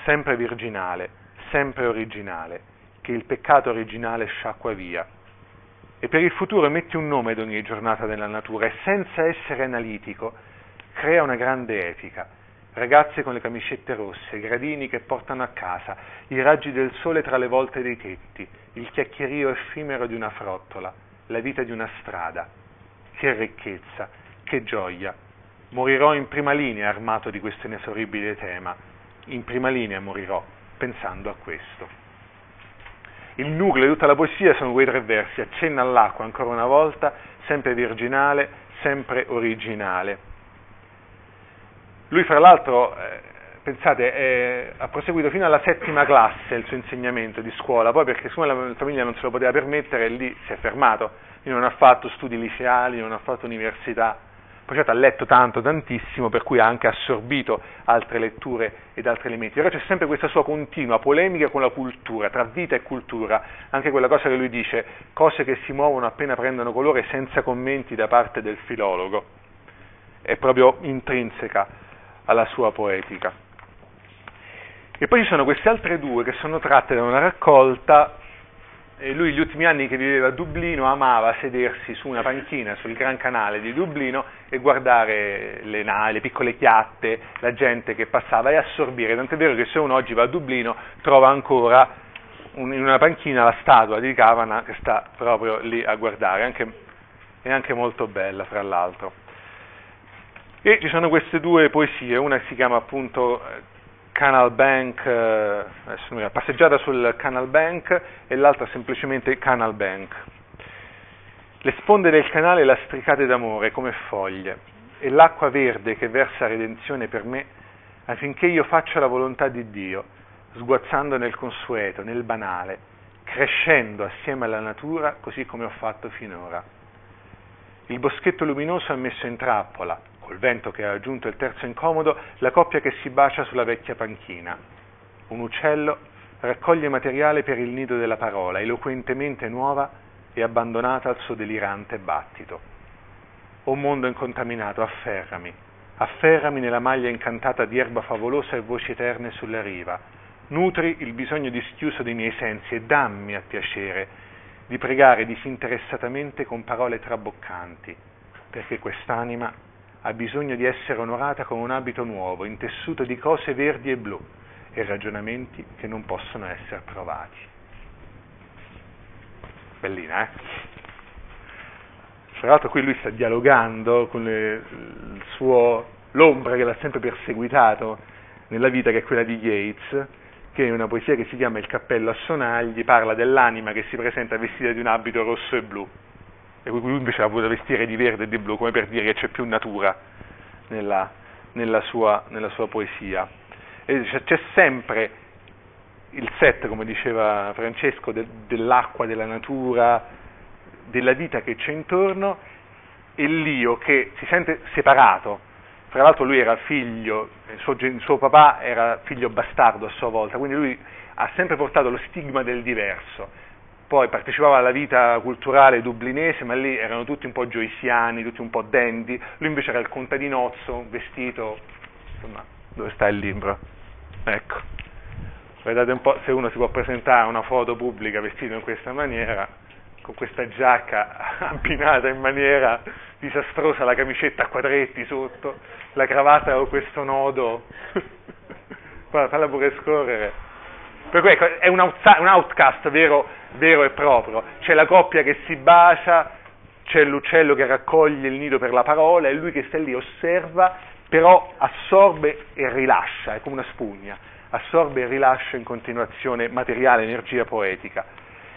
sempre virginale, sempre originale, che il peccato originale sciacqua via. E per il futuro metti un nome ad ogni giornata della natura e senza essere analitico, crea una grande epica. Ragazze con le camicette rosse, gradini che portano a casa, i raggi del sole tra le volte dei tetti, il chiacchierio effimero di una frottola, la vita di una strada. Che ricchezza, che gioia. Morirò in prima linea armato di questo inesoribile tema. In prima linea morirò pensando a questo. Il nucleo di tutta la poesia sono quei tre versi, accenna all'acqua ancora una volta, sempre virginale, sempre originale. Lui fra l'altro, eh, pensate, eh, ha proseguito fino alla settima classe il suo insegnamento di scuola, poi perché siccome la famiglia non se lo poteva permettere, lì si è fermato, non ha fatto studi liceali, non ha fatto università, poi certo ha letto tanto, tantissimo, per cui ha anche assorbito altre letture ed altri elementi, però c'è sempre questa sua continua polemica con la cultura, tra vita e cultura, anche quella cosa che lui dice, cose che si muovono appena prendono colore senza commenti da parte del filologo, è proprio intrinseca alla sua poetica. E poi ci sono queste altre due che sono tratte da una raccolta lui gli ultimi anni che viveva a Dublino amava sedersi su una panchina sul Gran Canale di Dublino e guardare le navi, le piccole chiatte, la gente che passava e assorbire, tant'è vero che se uno oggi va a Dublino trova ancora un, in una panchina la statua di Cavana che sta proprio lì a guardare, anche, è anche molto bella fra l'altro. E ci sono queste due poesie, una si chiama appunto eh, Canal Bank, eh, passeggiata sul Canal Bank e l'altra semplicemente Canal Bank. Le sponde del canale lastricate d'amore come foglie e l'acqua verde che versa redenzione per me affinché io faccia la volontà di Dio, sguazzando nel consueto, nel banale, crescendo assieme alla natura così come ho fatto finora. Il boschetto luminoso ha messo in trappola, col vento che ha aggiunto il terzo incomodo, la coppia che si bacia sulla vecchia panchina. Un uccello raccoglie materiale per il nido della parola, eloquentemente nuova e abbandonata al suo delirante battito. O mondo incontaminato, afferrami, afferrami nella maglia incantata di erba favolosa e voci eterne sulla riva. Nutri il bisogno dischiuso dei miei sensi e dammi a piacere di pregare disinteressatamente con parole traboccanti, perché quest'anima ha bisogno di essere onorata con un abito nuovo, intessuto di cose verdi e blu e ragionamenti che non possono essere provati. Bellina, eh? Tra l'altro qui lui sta dialogando con le, suo, l'ombra che l'ha sempre perseguitato nella vita, che è quella di Yates, che è una poesia che si chiama Il cappello a sonagli, parla dell'anima che si presenta vestita di un abito rosso e blu e lui invece l'ha voluto vestire di verde e di blu, come per dire che c'è più natura nella, nella, sua, nella sua, poesia. E c'è sempre il set, come diceva Francesco, de, dell'acqua, della natura, della vita che c'è intorno, e l'io che si sente separato. Tra l'altro lui era figlio, suo, il suo papà era figlio bastardo a sua volta, quindi lui ha sempre portato lo stigma del diverso poi partecipava alla vita culturale dublinese, ma lì erano tutti un po' gioisiani, tutti un po' dendi, lui invece era il contadinozzo, vestito, insomma, dove sta il libro? Ecco, guardate un po' se uno si può presentare una foto pubblica vestito in questa maniera, con questa giacca abbinata in maniera disastrosa, la camicetta a quadretti sotto, la cravatta con questo nodo, guarda, falla pure scorrere. Per cui ecco, è un, outcast vero, vero e proprio. C'è la coppia che si bacia, c'è l'uccello che raccoglie il nido per la parola, è lui che sta lì, osserva, però assorbe e rilascia, è come una spugna, assorbe e rilascia in continuazione materiale, energia poetica.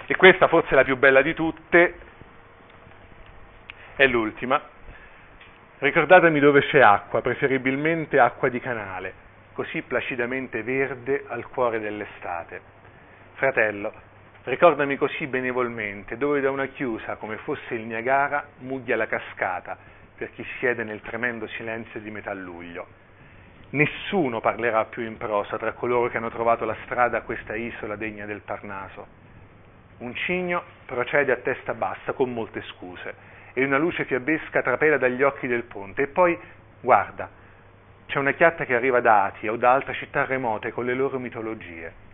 E questa forse è la più bella di tutte, è l'ultima. Ricordatemi dove c'è acqua, preferibilmente acqua di canale così placidamente verde al cuore dell'estate. Fratello, Ricordami così benevolmente, dove da una chiusa, come fosse il Niagara, muglia la cascata, per chi siede nel tremendo silenzio di metà luglio. Nessuno parlerà più in prosa tra coloro che hanno trovato la strada a questa isola degna del Parnaso. Un cigno procede a testa bassa con molte scuse e una luce fiabesca trapela dagli occhi del ponte e poi guarda, c'è una chiatta che arriva da Atia o da altre città remote con le loro mitologie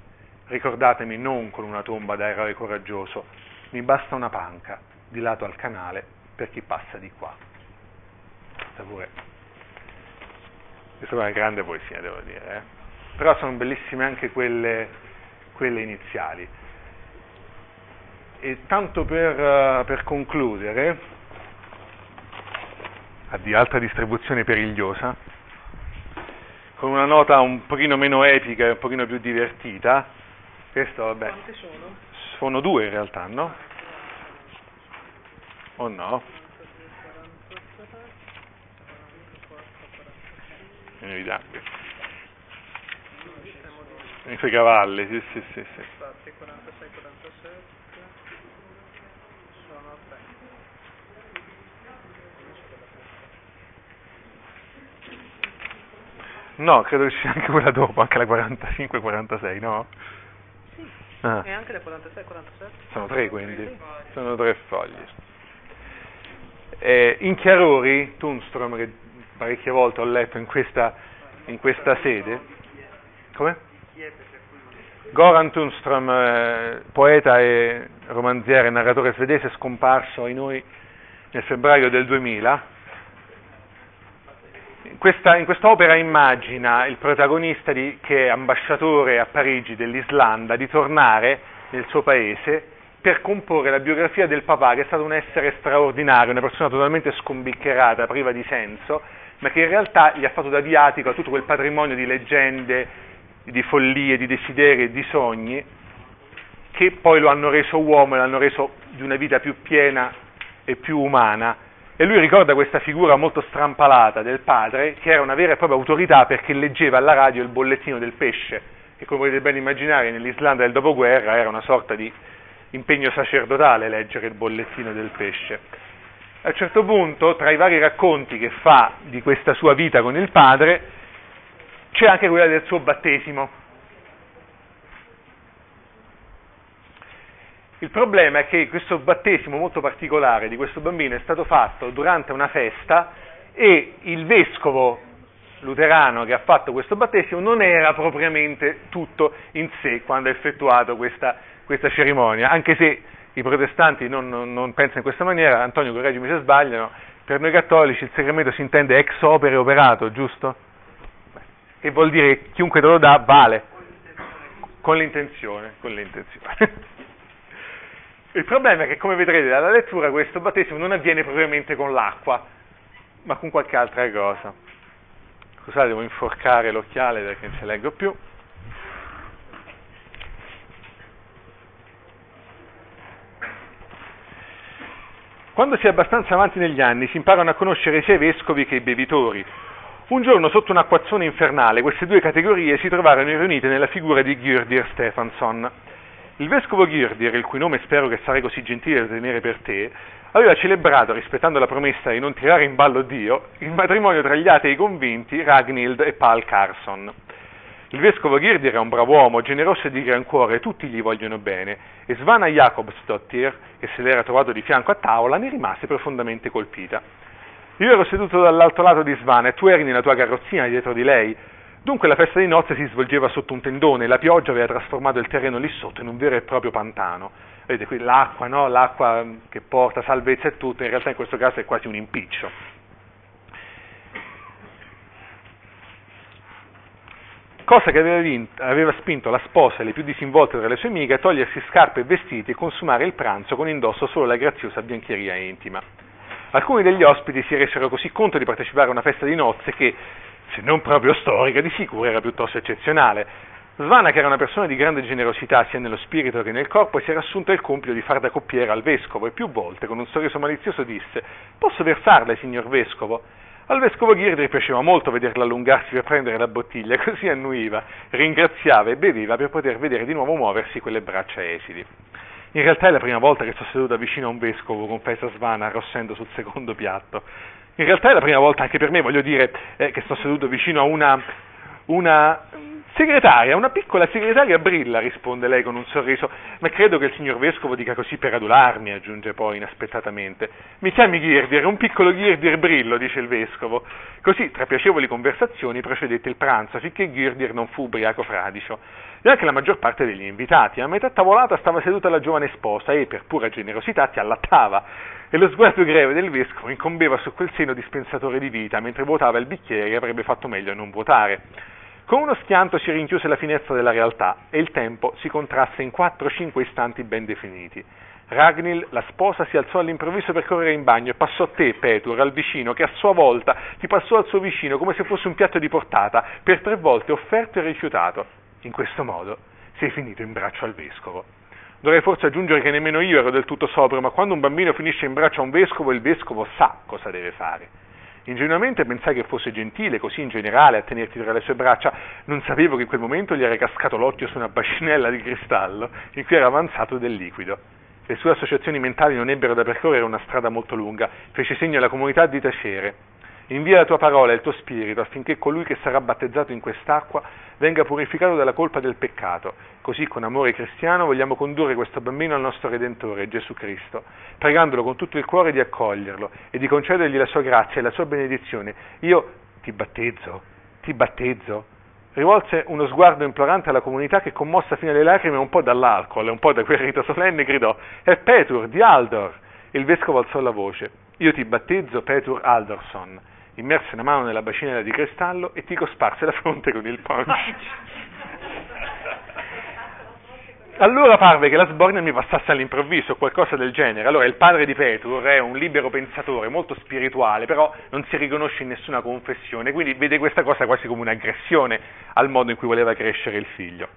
Ricordatemi non con una tomba da eroe coraggioso, mi basta una panca di lato al canale per chi passa di qua. Questa pure. Questa è una grande poesia, devo dire. Eh? Però sono bellissime anche quelle, quelle iniziali. E tanto per, uh, per concludere, di altra distribuzione perigliosa, con una nota un pochino meno epica e un pochino più divertita, questo, vabbè. Quante sono? Sono due in realtà, no? O no? Inevitabile. I suoi cavalli, sì, sì, sì. sì. Infatti 46, 47 sono 3. No, credo che sia anche quella dopo, anche la 45-46, no? Ah. E anche le 46 47? Sono tre quindi, sono tre fogli. Eh, in Chiarori, Tunstrom, che parecchie volte ho letto in questa, in questa sede, come? Goran Tunstrom, eh, poeta e romanziere, narratore svedese, scomparso ai noi nel febbraio del 2000, in questa, in quest'opera immagina il protagonista di, che è ambasciatore a Parigi dell'Islanda di tornare nel suo paese per comporre la biografia del papà, che è stato un essere straordinario, una persona totalmente scombiccherata, priva di senso, ma che in realtà gli ha fatto da viatico a tutto quel patrimonio di leggende, di follie, di desideri e di sogni, che poi lo hanno reso uomo e l'hanno reso di una vita più piena e più umana e lui ricorda questa figura molto strampalata del padre, che era una vera e propria autorità perché leggeva alla radio il bollettino del pesce, che come potete ben immaginare nell'Islanda del dopoguerra era una sorta di impegno sacerdotale leggere il bollettino del pesce. A un certo punto, tra i vari racconti che fa di questa sua vita con il padre, c'è anche quella del suo battesimo. Il problema è che questo battesimo molto particolare di questo bambino è stato fatto durante una festa e il vescovo luterano che ha fatto questo battesimo non era propriamente tutto in sé quando ha effettuato questa, questa cerimonia, anche se i protestanti non, non, non, pensano in questa maniera, Antonio correggimi se sbagliano, per noi cattolici il sacramento si intende ex opere operato, giusto? Che vuol dire che chiunque te lo dà vale, con l'intenzione, con l'intenzione. Il problema è che, come vedrete dalla lettura, questo battesimo non avviene propriamente con l'acqua, ma con qualche altra cosa. Scusate, devo inforcare l'occhiale perché non ce leggo più. Quando si è abbastanza avanti negli anni si imparano a conoscere sia i vescovi che i bevitori. Un giorno, sotto un acquazzone infernale, queste due categorie si trovarono riunite nella figura di Gürdir Stefansson, il vescovo Girdir, il cui nome spero che sarai così gentile da tenere per te, aveva celebrato, rispettando la promessa di non tirare in ballo Dio, il matrimonio tra gli atei convinti Ragnild e Paul Carson. Il vescovo Girdir è un bravo uomo, generoso e di gran cuore, tutti gli vogliono bene, e Svana Jakobsdottir, che se l'era trovato di fianco a tavola, ne rimase profondamente colpita. Io ero seduto dall'altro lato di Svana e tu eri nella tua carrozzina dietro di lei, Dunque la festa di nozze si svolgeva sotto un tendone, la pioggia aveva trasformato il terreno lì sotto in un vero e proprio pantano. Vedete qui l'acqua, no? l'acqua che porta salvezza e tutto, in realtà in questo caso è quasi un impiccio. Cosa che aveva, vinto, aveva spinto la sposa e le più disinvolte tra le sue amiche a togliersi scarpe e vestiti e consumare il pranzo con indosso solo la graziosa biancheria intima. Alcuni degli ospiti si resero così conto di partecipare a una festa di nozze che se non proprio storica, di sicuro era piuttosto eccezionale. Svana, che era una persona di grande generosità sia nello spirito che nel corpo, si era assunta il compito di far da coppiera al vescovo e più volte, con un sorriso malizioso, disse: Posso versarle, signor vescovo? Al vescovo Ghirdi piaceva molto vederla allungarsi per prendere la bottiglia, così annuiva, ringraziava e beveva per poter vedere di nuovo muoversi quelle braccia esili. In realtà è la prima volta che sto seduta vicino a un vescovo, confessa Svana, arrossendo sul secondo piatto. In realtà è la prima volta anche per me, voglio dire, eh, che sto seduto vicino a una, una Segretaria, una piccola segretaria brilla, risponde lei con un sorriso, ma credo che il signor vescovo dica così per adularmi, aggiunge poi inaspettatamente. Mi chiami Girdir, un piccolo Girdir brillo, dice il vescovo. Così, tra piacevoli conversazioni, procedette il pranzo, finché Girdir non fu ubriaco fradicio. E anche la maggior parte degli invitati. A metà tavolata stava seduta la giovane sposa e, per pura generosità, ti allattava. E lo sguardo greve del vescovo incombeva su quel seno dispensatore di vita, mentre vuotava il bicchiere e avrebbe fatto meglio a non vuotare. Con uno schianto si rinchiuse la finestra della realtà e il tempo si contrasse in 4-5 istanti ben definiti. Ragnil, la sposa, si alzò all'improvviso per correre in bagno e passò te, Petur, al vicino, che a sua volta ti passò al suo vicino come se fosse un piatto di portata, per tre volte offerto e rifiutato. In questo modo sei finito in braccio al vescovo. Dovrei forse aggiungere che nemmeno io ero del tutto sobrio, ma quando un bambino finisce in braccio a un vescovo, il vescovo sa cosa deve fare. Ingenuamente pensai che fosse gentile, così in generale, a tenerti tra le sue braccia. Non sapevo che in quel momento gli era cascato l'occhio su una bacinella di cristallo in cui era avanzato del liquido. Le sue associazioni mentali non ebbero da percorrere una strada molto lunga. Fece segno alla comunità di tacere. Invia la tua parola e il tuo spirito affinché colui che sarà battezzato in quest'acqua venga purificato dalla colpa del peccato. Così con amore cristiano vogliamo condurre questo bambino al nostro Redentore, Gesù Cristo, pregandolo con tutto il cuore di accoglierlo e di concedergli la sua grazia e la sua benedizione. Io ti battezzo, ti battezzo. Rivolse uno sguardo implorante alla comunità che, commossa fino alle lacrime un po' dall'alcol e un po' da quel rito solenne, gridò: È Petur di Aldor! Il vescovo alzò la voce: Io ti battezzo Petur Aldorsson immerse la mano nella bacinella di cristallo e ti cosparse la fronte con il punch. Allora parve che la sbornia mi passasse all'improvviso, qualcosa del genere. Allora il padre di Petrur è un libero pensatore, molto spirituale, però non si riconosce in nessuna confessione, quindi vede questa cosa quasi come un'aggressione al modo in cui voleva crescere il figlio.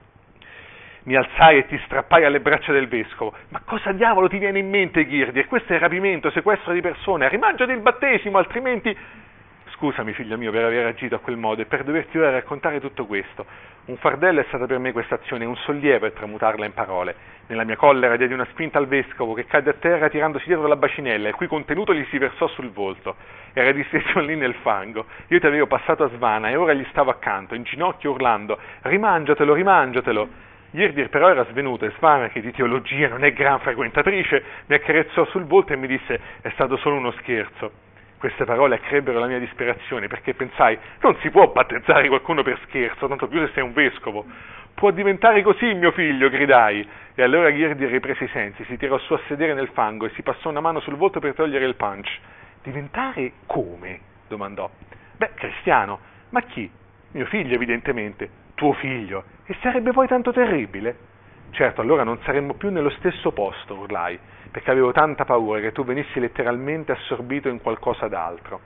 Mi alzai e ti strappai alle braccia del vescovo. Ma cosa diavolo ti viene in mente, Girdir? Questo è rapimento, sequestro di persone. Rimangiati il battesimo, altrimenti Scusami, figlio mio, per aver agito a quel modo e per doverti ora raccontare tutto questo. Un fardello è stata per me questa azione, un sollievo per tramutarla in parole. Nella mia collera diedi una spinta al vescovo che cadde a terra tirandosi dietro la bacinella, il cui contenuto gli si versò sul volto. Era disteso lì nel fango. Io ti avevo passato a svana e ora gli stavo accanto, in ginocchio urlando: Rimangiatelo, rimangiatelo! Girdir però era svenuto e Svana, che di teologia non è gran frequentatrice, mi accarezzò sul volto e mi disse: È stato solo uno scherzo. Queste parole accrebbero la mia disperazione perché pensai, non si può battezzare qualcuno per scherzo, tanto più se sei un vescovo. Può diventare così, mio figlio, gridai. E allora Ghirdi riprese i sensi, si tirò su a sedere nel fango e si passò una mano sul volto per togliere il punch. Diventare come? domandò. Beh, cristiano. Ma chi? Mio figlio, evidentemente. Tuo figlio. E sarebbe poi tanto terribile? Certo, allora non saremmo più nello stesso posto, urlai perché avevo tanta paura che tu venissi letteralmente assorbito in qualcosa d'altro.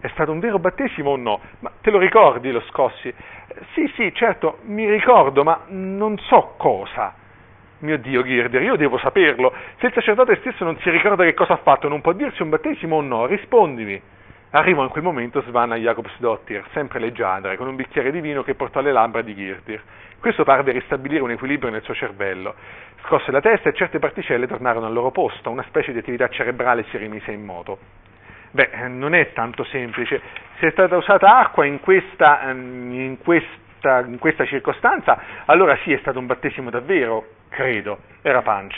È stato un vero battesimo o no? Ma te lo ricordi, lo scossi? Sì, sì, certo, mi ricordo, ma non so cosa. Mio Dio, Girder, io devo saperlo. Se il sacerdote stesso non si ricorda che cosa ha fatto, non può dirsi un battesimo o no? Rispondimi. Arrivò in quel momento Svana Jakobsdottir, sempre leggiadra, con un bicchiere di vino che portò alle labbra di Girdir. Questo parve ristabilire un equilibrio nel suo cervello. Scosse la testa e certe particelle tornarono al loro posto, una specie di attività cerebrale si rimise in moto. Beh, non è tanto semplice. Se è stata usata acqua in questa, ehm, in questa, in questa circostanza, allora sì, è stato un battesimo davvero, credo. Era punch.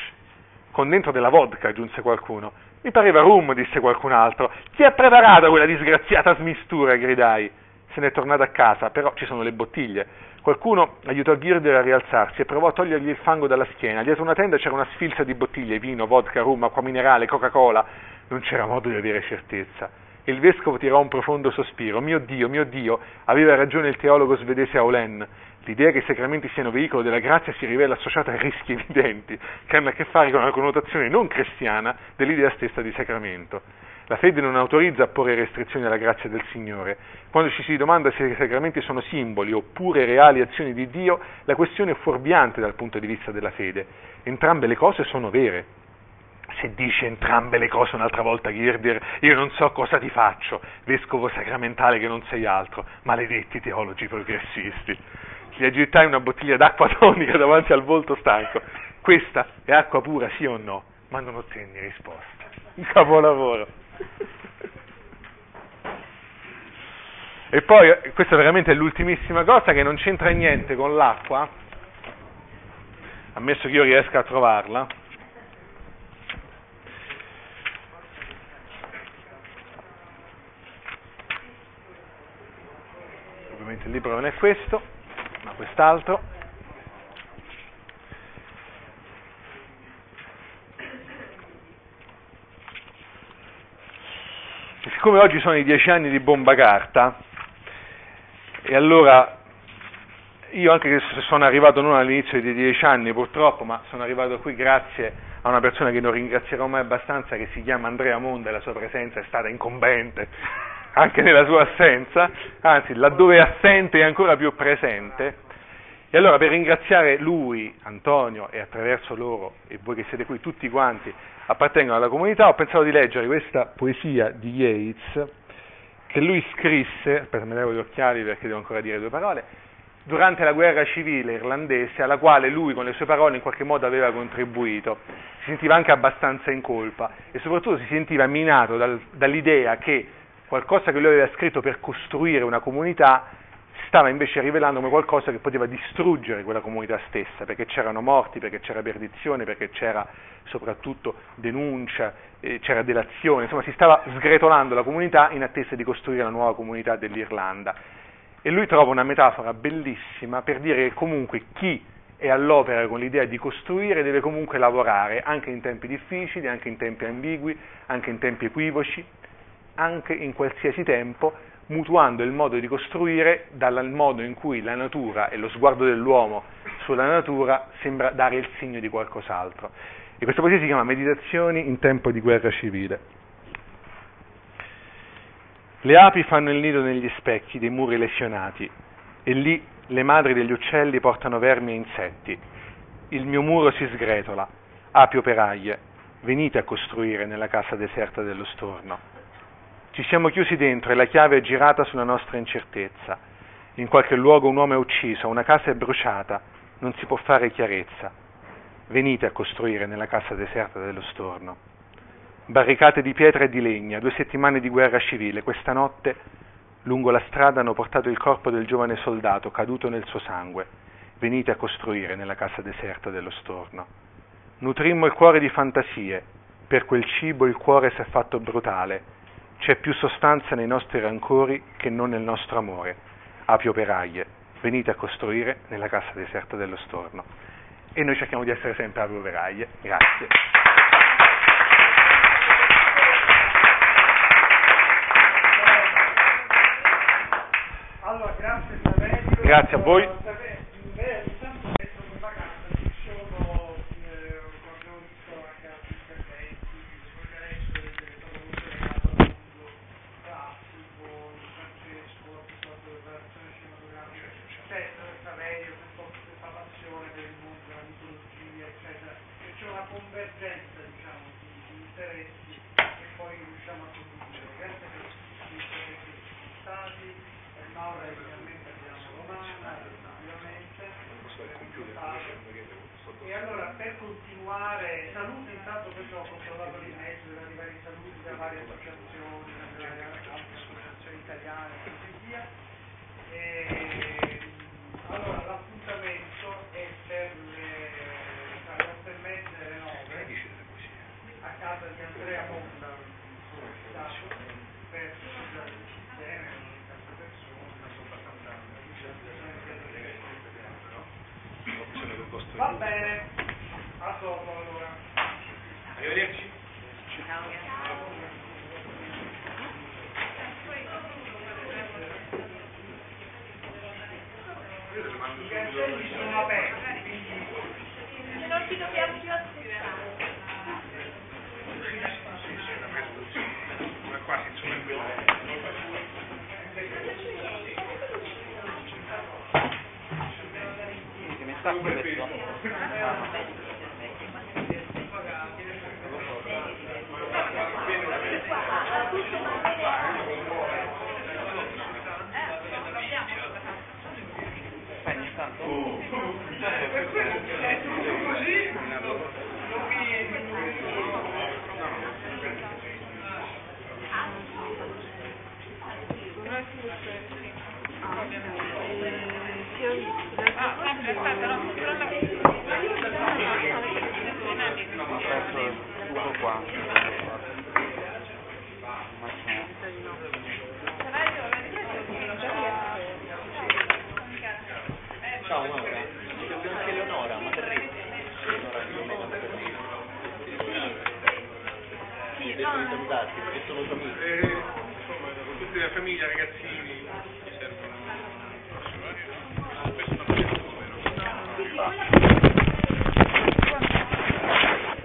Con dentro della vodka, aggiunse qualcuno. Mi pareva rum, disse qualcun altro. Chi ha preparato quella disgraziata smistura? gridai. Se n'è tornato a casa, però ci sono le bottiglie. Qualcuno aiutò Girder a rialzarsi e provò a togliergli il fango dalla schiena. Dietro una tenda c'era una sfilza di bottiglie, vino, vodka, rum, acqua minerale, Coca-Cola. Non c'era modo di avere certezza. Il vescovo tirò un profondo sospiro. Mio Dio, mio Dio, aveva ragione il teologo svedese Aulen. L'idea che i sacramenti siano veicolo della grazia si rivela associata a rischi evidenti, che hanno a che fare con una connotazione non cristiana dell'idea stessa di sacramento. La fede non autorizza a porre restrizioni alla grazia del Signore. Quando ci si domanda se i sacramenti sono simboli oppure reali azioni di Dio, la questione è fuorviante dal punto di vista della fede. Entrambe le cose sono vere. Se dici entrambe le cose un'altra volta, Girdir, io non so cosa ti faccio, vescovo sacramentale che non sei altro, maledetti teologi progressisti. Gli agittai una bottiglia d'acqua tonica davanti al volto stanco. questa è acqua pura, sì o no? Ma non ottenni risposta. Un capolavoro. E poi, questa veramente è l'ultimissima cosa che non c'entra niente con l'acqua, ammesso che io riesca a trovarla. Ovviamente il libro non è questo, ma quest'altro. E siccome oggi sono i dieci anni di bomba carta, e allora io anche se sono arrivato non all'inizio dei dieci anni purtroppo, ma sono arrivato qui grazie a una persona che non ringrazierò mai abbastanza, che si chiama Andrea Monda e la sua presenza è stata incombente anche nella sua assenza, anzi laddove è assente è ancora più presente. E allora per ringraziare lui, Antonio, e attraverso loro, e voi che siete qui, tutti quanti appartengono alla comunità, ho pensato di leggere questa poesia di Yeats, che lui scrisse, aspetta mi levo gli occhiali perché devo ancora dire due parole, durante la guerra civile irlandese alla quale lui con le sue parole in qualche modo aveva contribuito. Si sentiva anche abbastanza in colpa e soprattutto si sentiva minato dal, dall'idea che qualcosa che lui aveva scritto per costruire una comunità stava invece rivelando come qualcosa che poteva distruggere quella comunità stessa, perché c'erano morti, perché c'era perdizione, perché c'era soprattutto denuncia, eh, c'era delazione, insomma si stava sgretolando la comunità in attesa di costruire la nuova comunità dell'Irlanda. E lui trova una metafora bellissima per dire che comunque chi è all'opera con l'idea di costruire deve comunque lavorare anche in tempi difficili, anche in tempi ambigui, anche in tempi equivoci, anche in qualsiasi tempo, mutuando il modo di costruire dal modo in cui la natura e lo sguardo dell'uomo sulla natura sembra dare il segno di qualcos'altro. E questa poesia si chiama Meditazioni in tempo di guerra civile. Le api fanno il nido negli specchi dei muri lesionati e lì le madri degli uccelli portano vermi e insetti. Il mio muro si sgretola. Api operaie, venite a costruire nella casa deserta dello storno. Ci siamo chiusi dentro e la chiave è girata sulla nostra incertezza. In qualche luogo un uomo è ucciso, una casa è bruciata, non si può fare chiarezza. Venite a costruire nella casa deserta dello storno. Barricate di pietra e di legna, due settimane di guerra civile. Questa notte lungo la strada hanno portato il corpo del giovane soldato caduto nel suo sangue. Venite a costruire nella casa deserta dello storno. Nutrimmo il cuore di fantasie, per quel cibo il cuore si è fatto brutale c'è più sostanza nei nostri rancori che non nel nostro amore. Api operaie, venite a costruire nella casa deserta dello storno. E noi cerchiamo di essere sempre api operaie. Grazie. Allora, grazie Saverio. Grazie a voi.